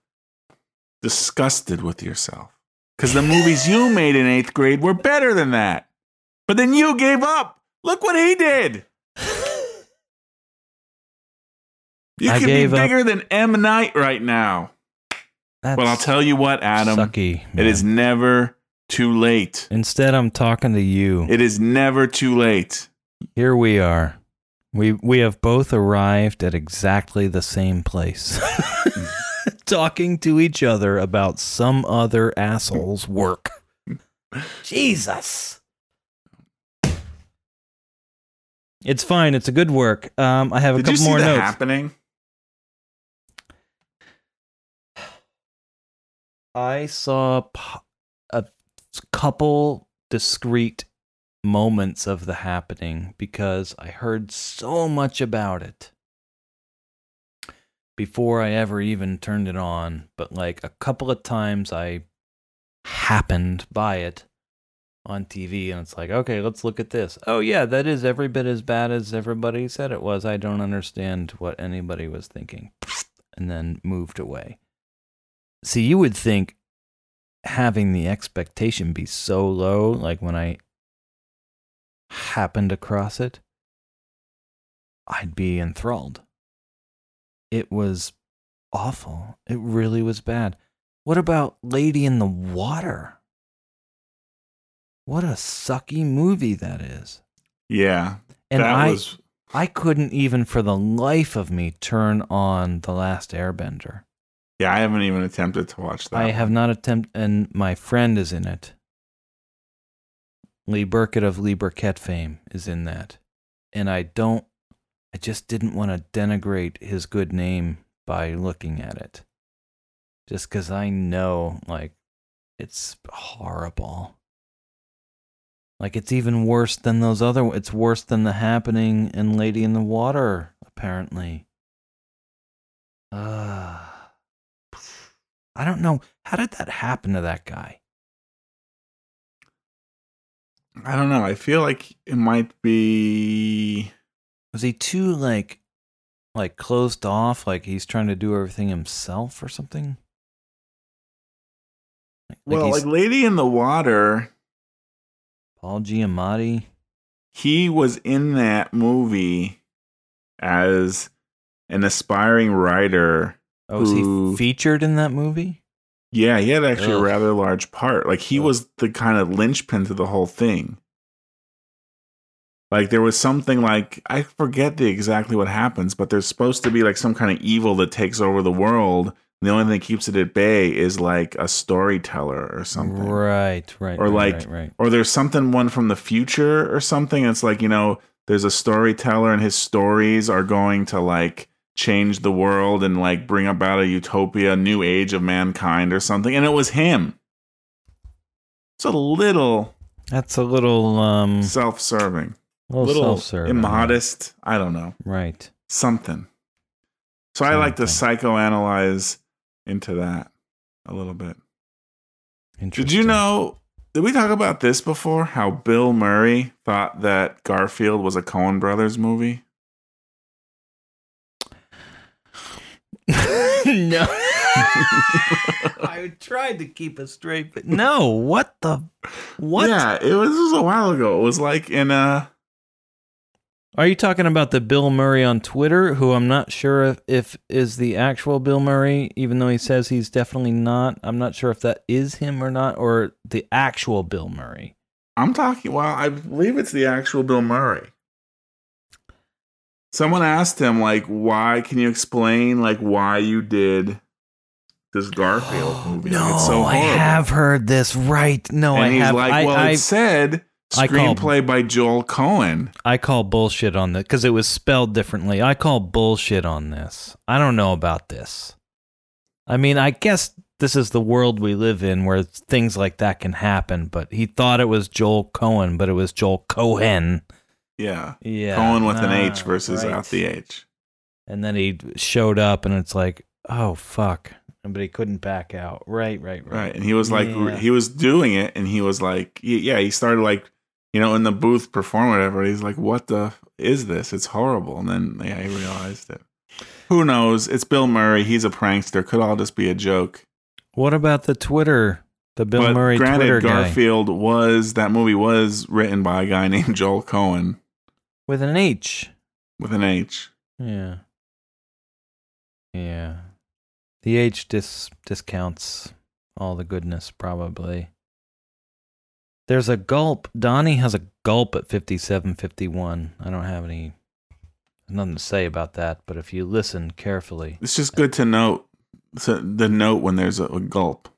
disgusted with yourself. Because the movies you made in eighth grade were better than that. But then you gave up. Look what he did. You I could be gave up. bigger than M. Night right now. That's Well, I'll tell you what, Adam. sucky. It is never too late. Instead, I'm talking to you. It is never too late. Here we are. We we have both arrived at exactly the same place. (laughs) Talking to each other about some other asshole's work. Jesus. It's fine. It's a good work. Um, I have a Did you couple see more notes. happening? I saw p- a couple discrete moments of the happening because I heard so much about it before I ever even turned it on. But like a couple of times I happened by it on TV and it's like, okay, let's look at this. Oh, yeah, that is every bit as bad as everybody said it was. I don't understand what anybody was thinking. And then moved away. See, you would think having the expectation be so low, like when I happened across it, I'd be enthralled. It was awful. It really was bad. What about Lady in the Water? What a sucky movie that is. Yeah. And that I was I couldn't even for the life of me turn on The Last Airbender. Yeah, I haven't even attempted to watch that. I one. have not attempted, and my friend is in it. Lee Burkett of Lee Burkett fame is in that. And I don't, I just didn't want to denigrate his good name by looking at it. Just because I know, like, it's horrible. Like, it's even worse than those other, it's worse than The Happening and Lady in the Water, apparently. Uh, I don't know. How did that happen to that guy? I don't know. I feel like it might be Was he too like like closed off, like he's trying to do everything himself or something? Like, well, he's like Lady in the Water. Paul Giamatti. He was in that movie as an aspiring writer. Oh, was who- he featured in that movie? Yeah, he had actually Ugh. a rather large part. Like he Ugh. was the kind of linchpin to the whole thing. Like there was something like I forget the exactly what happens, but there's supposed to be like some kind of evil that takes over the world. The only thing that keeps it at bay is like a storyteller or something. Right, right. Or right, like right, right. or there's something one from the future or something. It's like, you know, there's a storyteller and his stories are going to like change the world and like bring about a utopia, new age of mankind or something. And it was him. It's a little That's a little um self-serving, little, little self-serving. immodest. I don't know, Right. something. So I like to psychoanalyze into that a little bit. Did you know? Did we talk about this before? How Bill Murray thought that Garfield was a Coen Brothers movie? (laughs) no. (laughs) I tried to keep it straight, but no. What the? What? Yeah, it was, this was a while ago. It was like in uh Are you talking about the Bill Murray on Twitter, who I'm not sure if, if is the actual Bill Murray, even though he says he's definitely not. I'm not sure if that is him or not, or the actual Bill Murray. I'm talking. Well, I believe it's the actual Bill Murray. Someone asked him like, "Why? Can you explain like why you did this Garfield (gasps) movie? No, Like, it's so I have heard this. Right? No, and I he's have. like, I, "Well, I, it said I call- screenplay by Joel Cohen." I call bullshit on this because it was spelled differently. I call bullshit on this. I don't know about this. I mean, I guess this is the world we live in where things like that can happen. But he thought it was Joel Coen, but it was Joel Cohen. Yeah, Yeah, Cohen with an ah, H versus right. out the H. And then he showed up, and it's like, oh fuck! But he couldn't back out. Right, right, right. Right. And he was like, Yeah. he was doing it, and he was like, yeah, he started like, you know, in the booth performing whatever. He's like, what the f- is this? It's horrible. And then, yeah, he realized it. Who knows? It's Bill Murray. He's a prankster. Could all just be a joke. What about the Twitter? The Bill but Murray granted, Twitter guy Garfield was, that movie was written by a guy (laughs) named Joel Cohen with an H. with an H. Yeah. Yeah. The H dis- discounts all the goodness, probably. There's a gulp. Donnie has a gulp at 57.51. I don't have any nothing to say about that, but if you listen carefully, It's just good to note so the note when there's a, a gulp.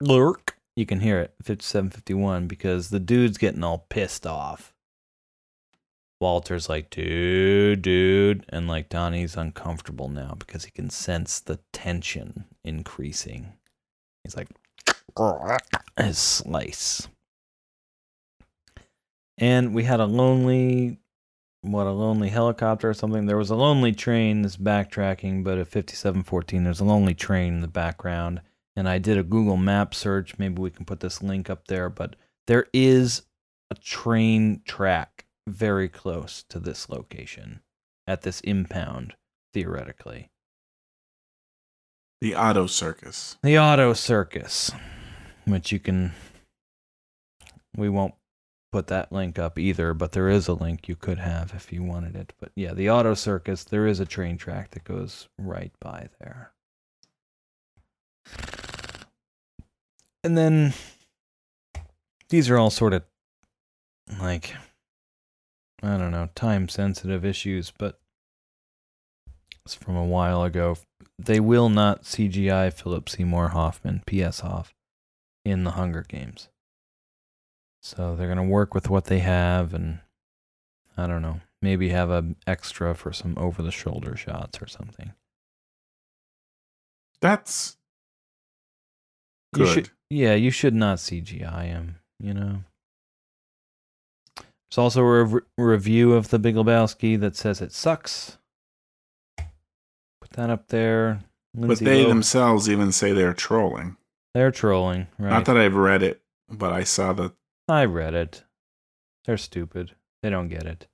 lurk, you can hear it 5751 because the dude's getting all pissed off. Walter's like, dude, dude. And like Donnie's uncomfortable now because he can sense the tension increasing. He's like, (sniffs) his slice. And we had a lonely, what, a lonely helicopter or something. There was a lonely train that's backtracking, but at 5714, there's a lonely train in the background. And I did a Google map search. Maybe we can put this link up there, but there is a train track very close to this location at this impound, theoretically. The Auto Circus. The Auto Circus, which you can. We won't put that link up either, but there is a link you could have if you wanted it. But yeah, the Auto Circus, there is a train track that goes right by there. And then these are all sort of like, I don't know, time sensitive issues, but it's from a while ago. They will not CGI Philip Seymour Hoffman, P.S. Hoff, in the Hunger Games. So they're going to work with what they have and I don't know, maybe have a extra for some over the shoulder shots or something. That's You good. should, yeah, you should not CGI him, you know. There's also a rev- review of The Big Lebowski that says it sucks. Put that up there. but they Lohan- themselves even say they're trolling. they're trolling, right? Not that I've read it, but I saw the I read it. They're stupid. They don't get it.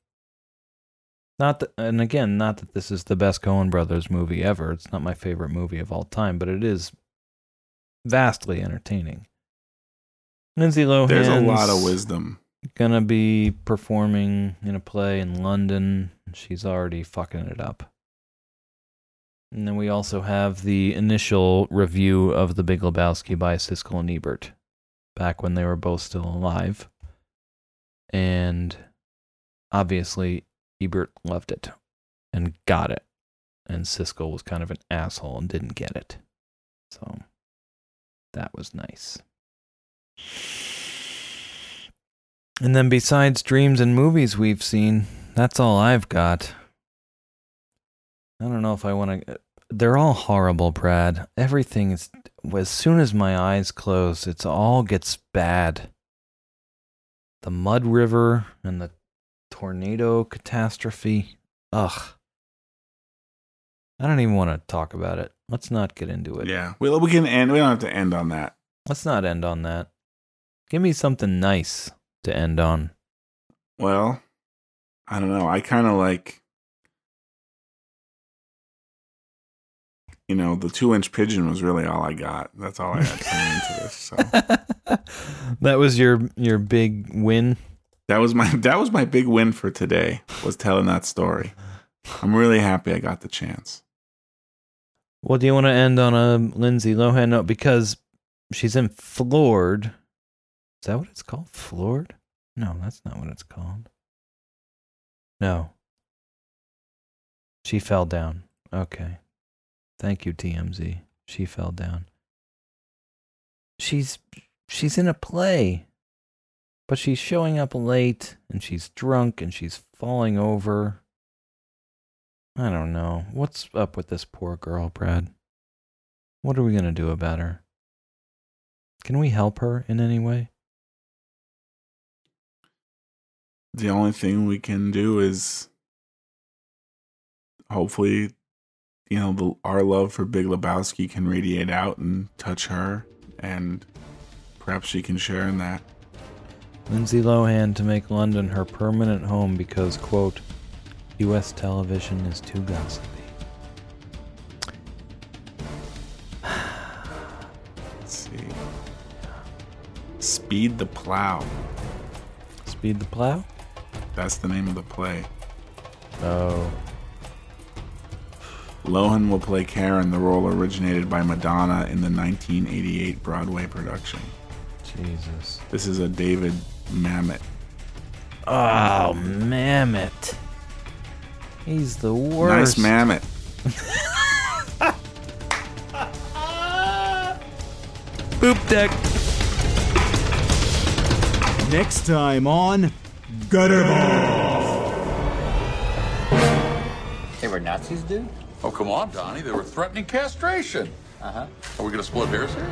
Not that, and again, not that this is the best Coen Brothers movie ever. It's not my favorite movie of all time, but it is vastly entertaining. Lindsay Lohan. there's a lot of wisdom. Gonna be performing in a play in London. She's already fucking it up. And then we also have the initial review of The Big Lebowski by Siskel and Ebert, back when they were both still alive. And obviously, Ebert loved it and got it. And Siskel was kind of an asshole and didn't get it. So that was nice. And then besides dreams and movies we've seen, that's all I've got. I don't know if I want to. They're all horrible, Brad. Everything is. As soon as my eyes close, it's all gets bad. The mud river and the tornado catastrophe. Ugh. I don't even want to talk about it. Let's not get into it. Yeah, we we can end. We don't have to end on that. Let's not end on that. Give me something nice to end on. Well, I don't know. I kind of like, you know, the two inch pigeon was really all I got. That's all I had coming into this. So (laughs) that was your your big win. that was my that was my big win for today. Was telling that story. I'm really happy I got the chance. Well, do you want to end on a Lindsay Lohan note because she's in Floored? Is that what it's called? Floored? No, that's not what it's called. No. She fell down. Okay. Thank you, TMZ. She fell down. She's she's in a play. But she's showing up late and she's drunk and she's falling over. I don't know. What's up with this poor girl, Brad? What are we going to do about her? Can we help her in any way? The only thing we can do is hopefully, you know, the, our love for Big Lebowski can radiate out and touch her, and perhaps she can share in that. Lindsay Lohan to make London her permanent home because, quote, U.S. television is too gossipy. Let's see. Speed the Plow. Speed the Plow? That's the name of the play. Oh. Lohan will play Karen, the role originated by Madonna in the 1988 Broadway production. Jesus. This is a David Mamet. Oh, Mamet. He's the worst. Nice Mamet. Boop deck. Next time on Gutterball. They were Nazis, dude? Oh, come on, Donnie. They were threatening castration. Uh huh. Are we going to split hairs here?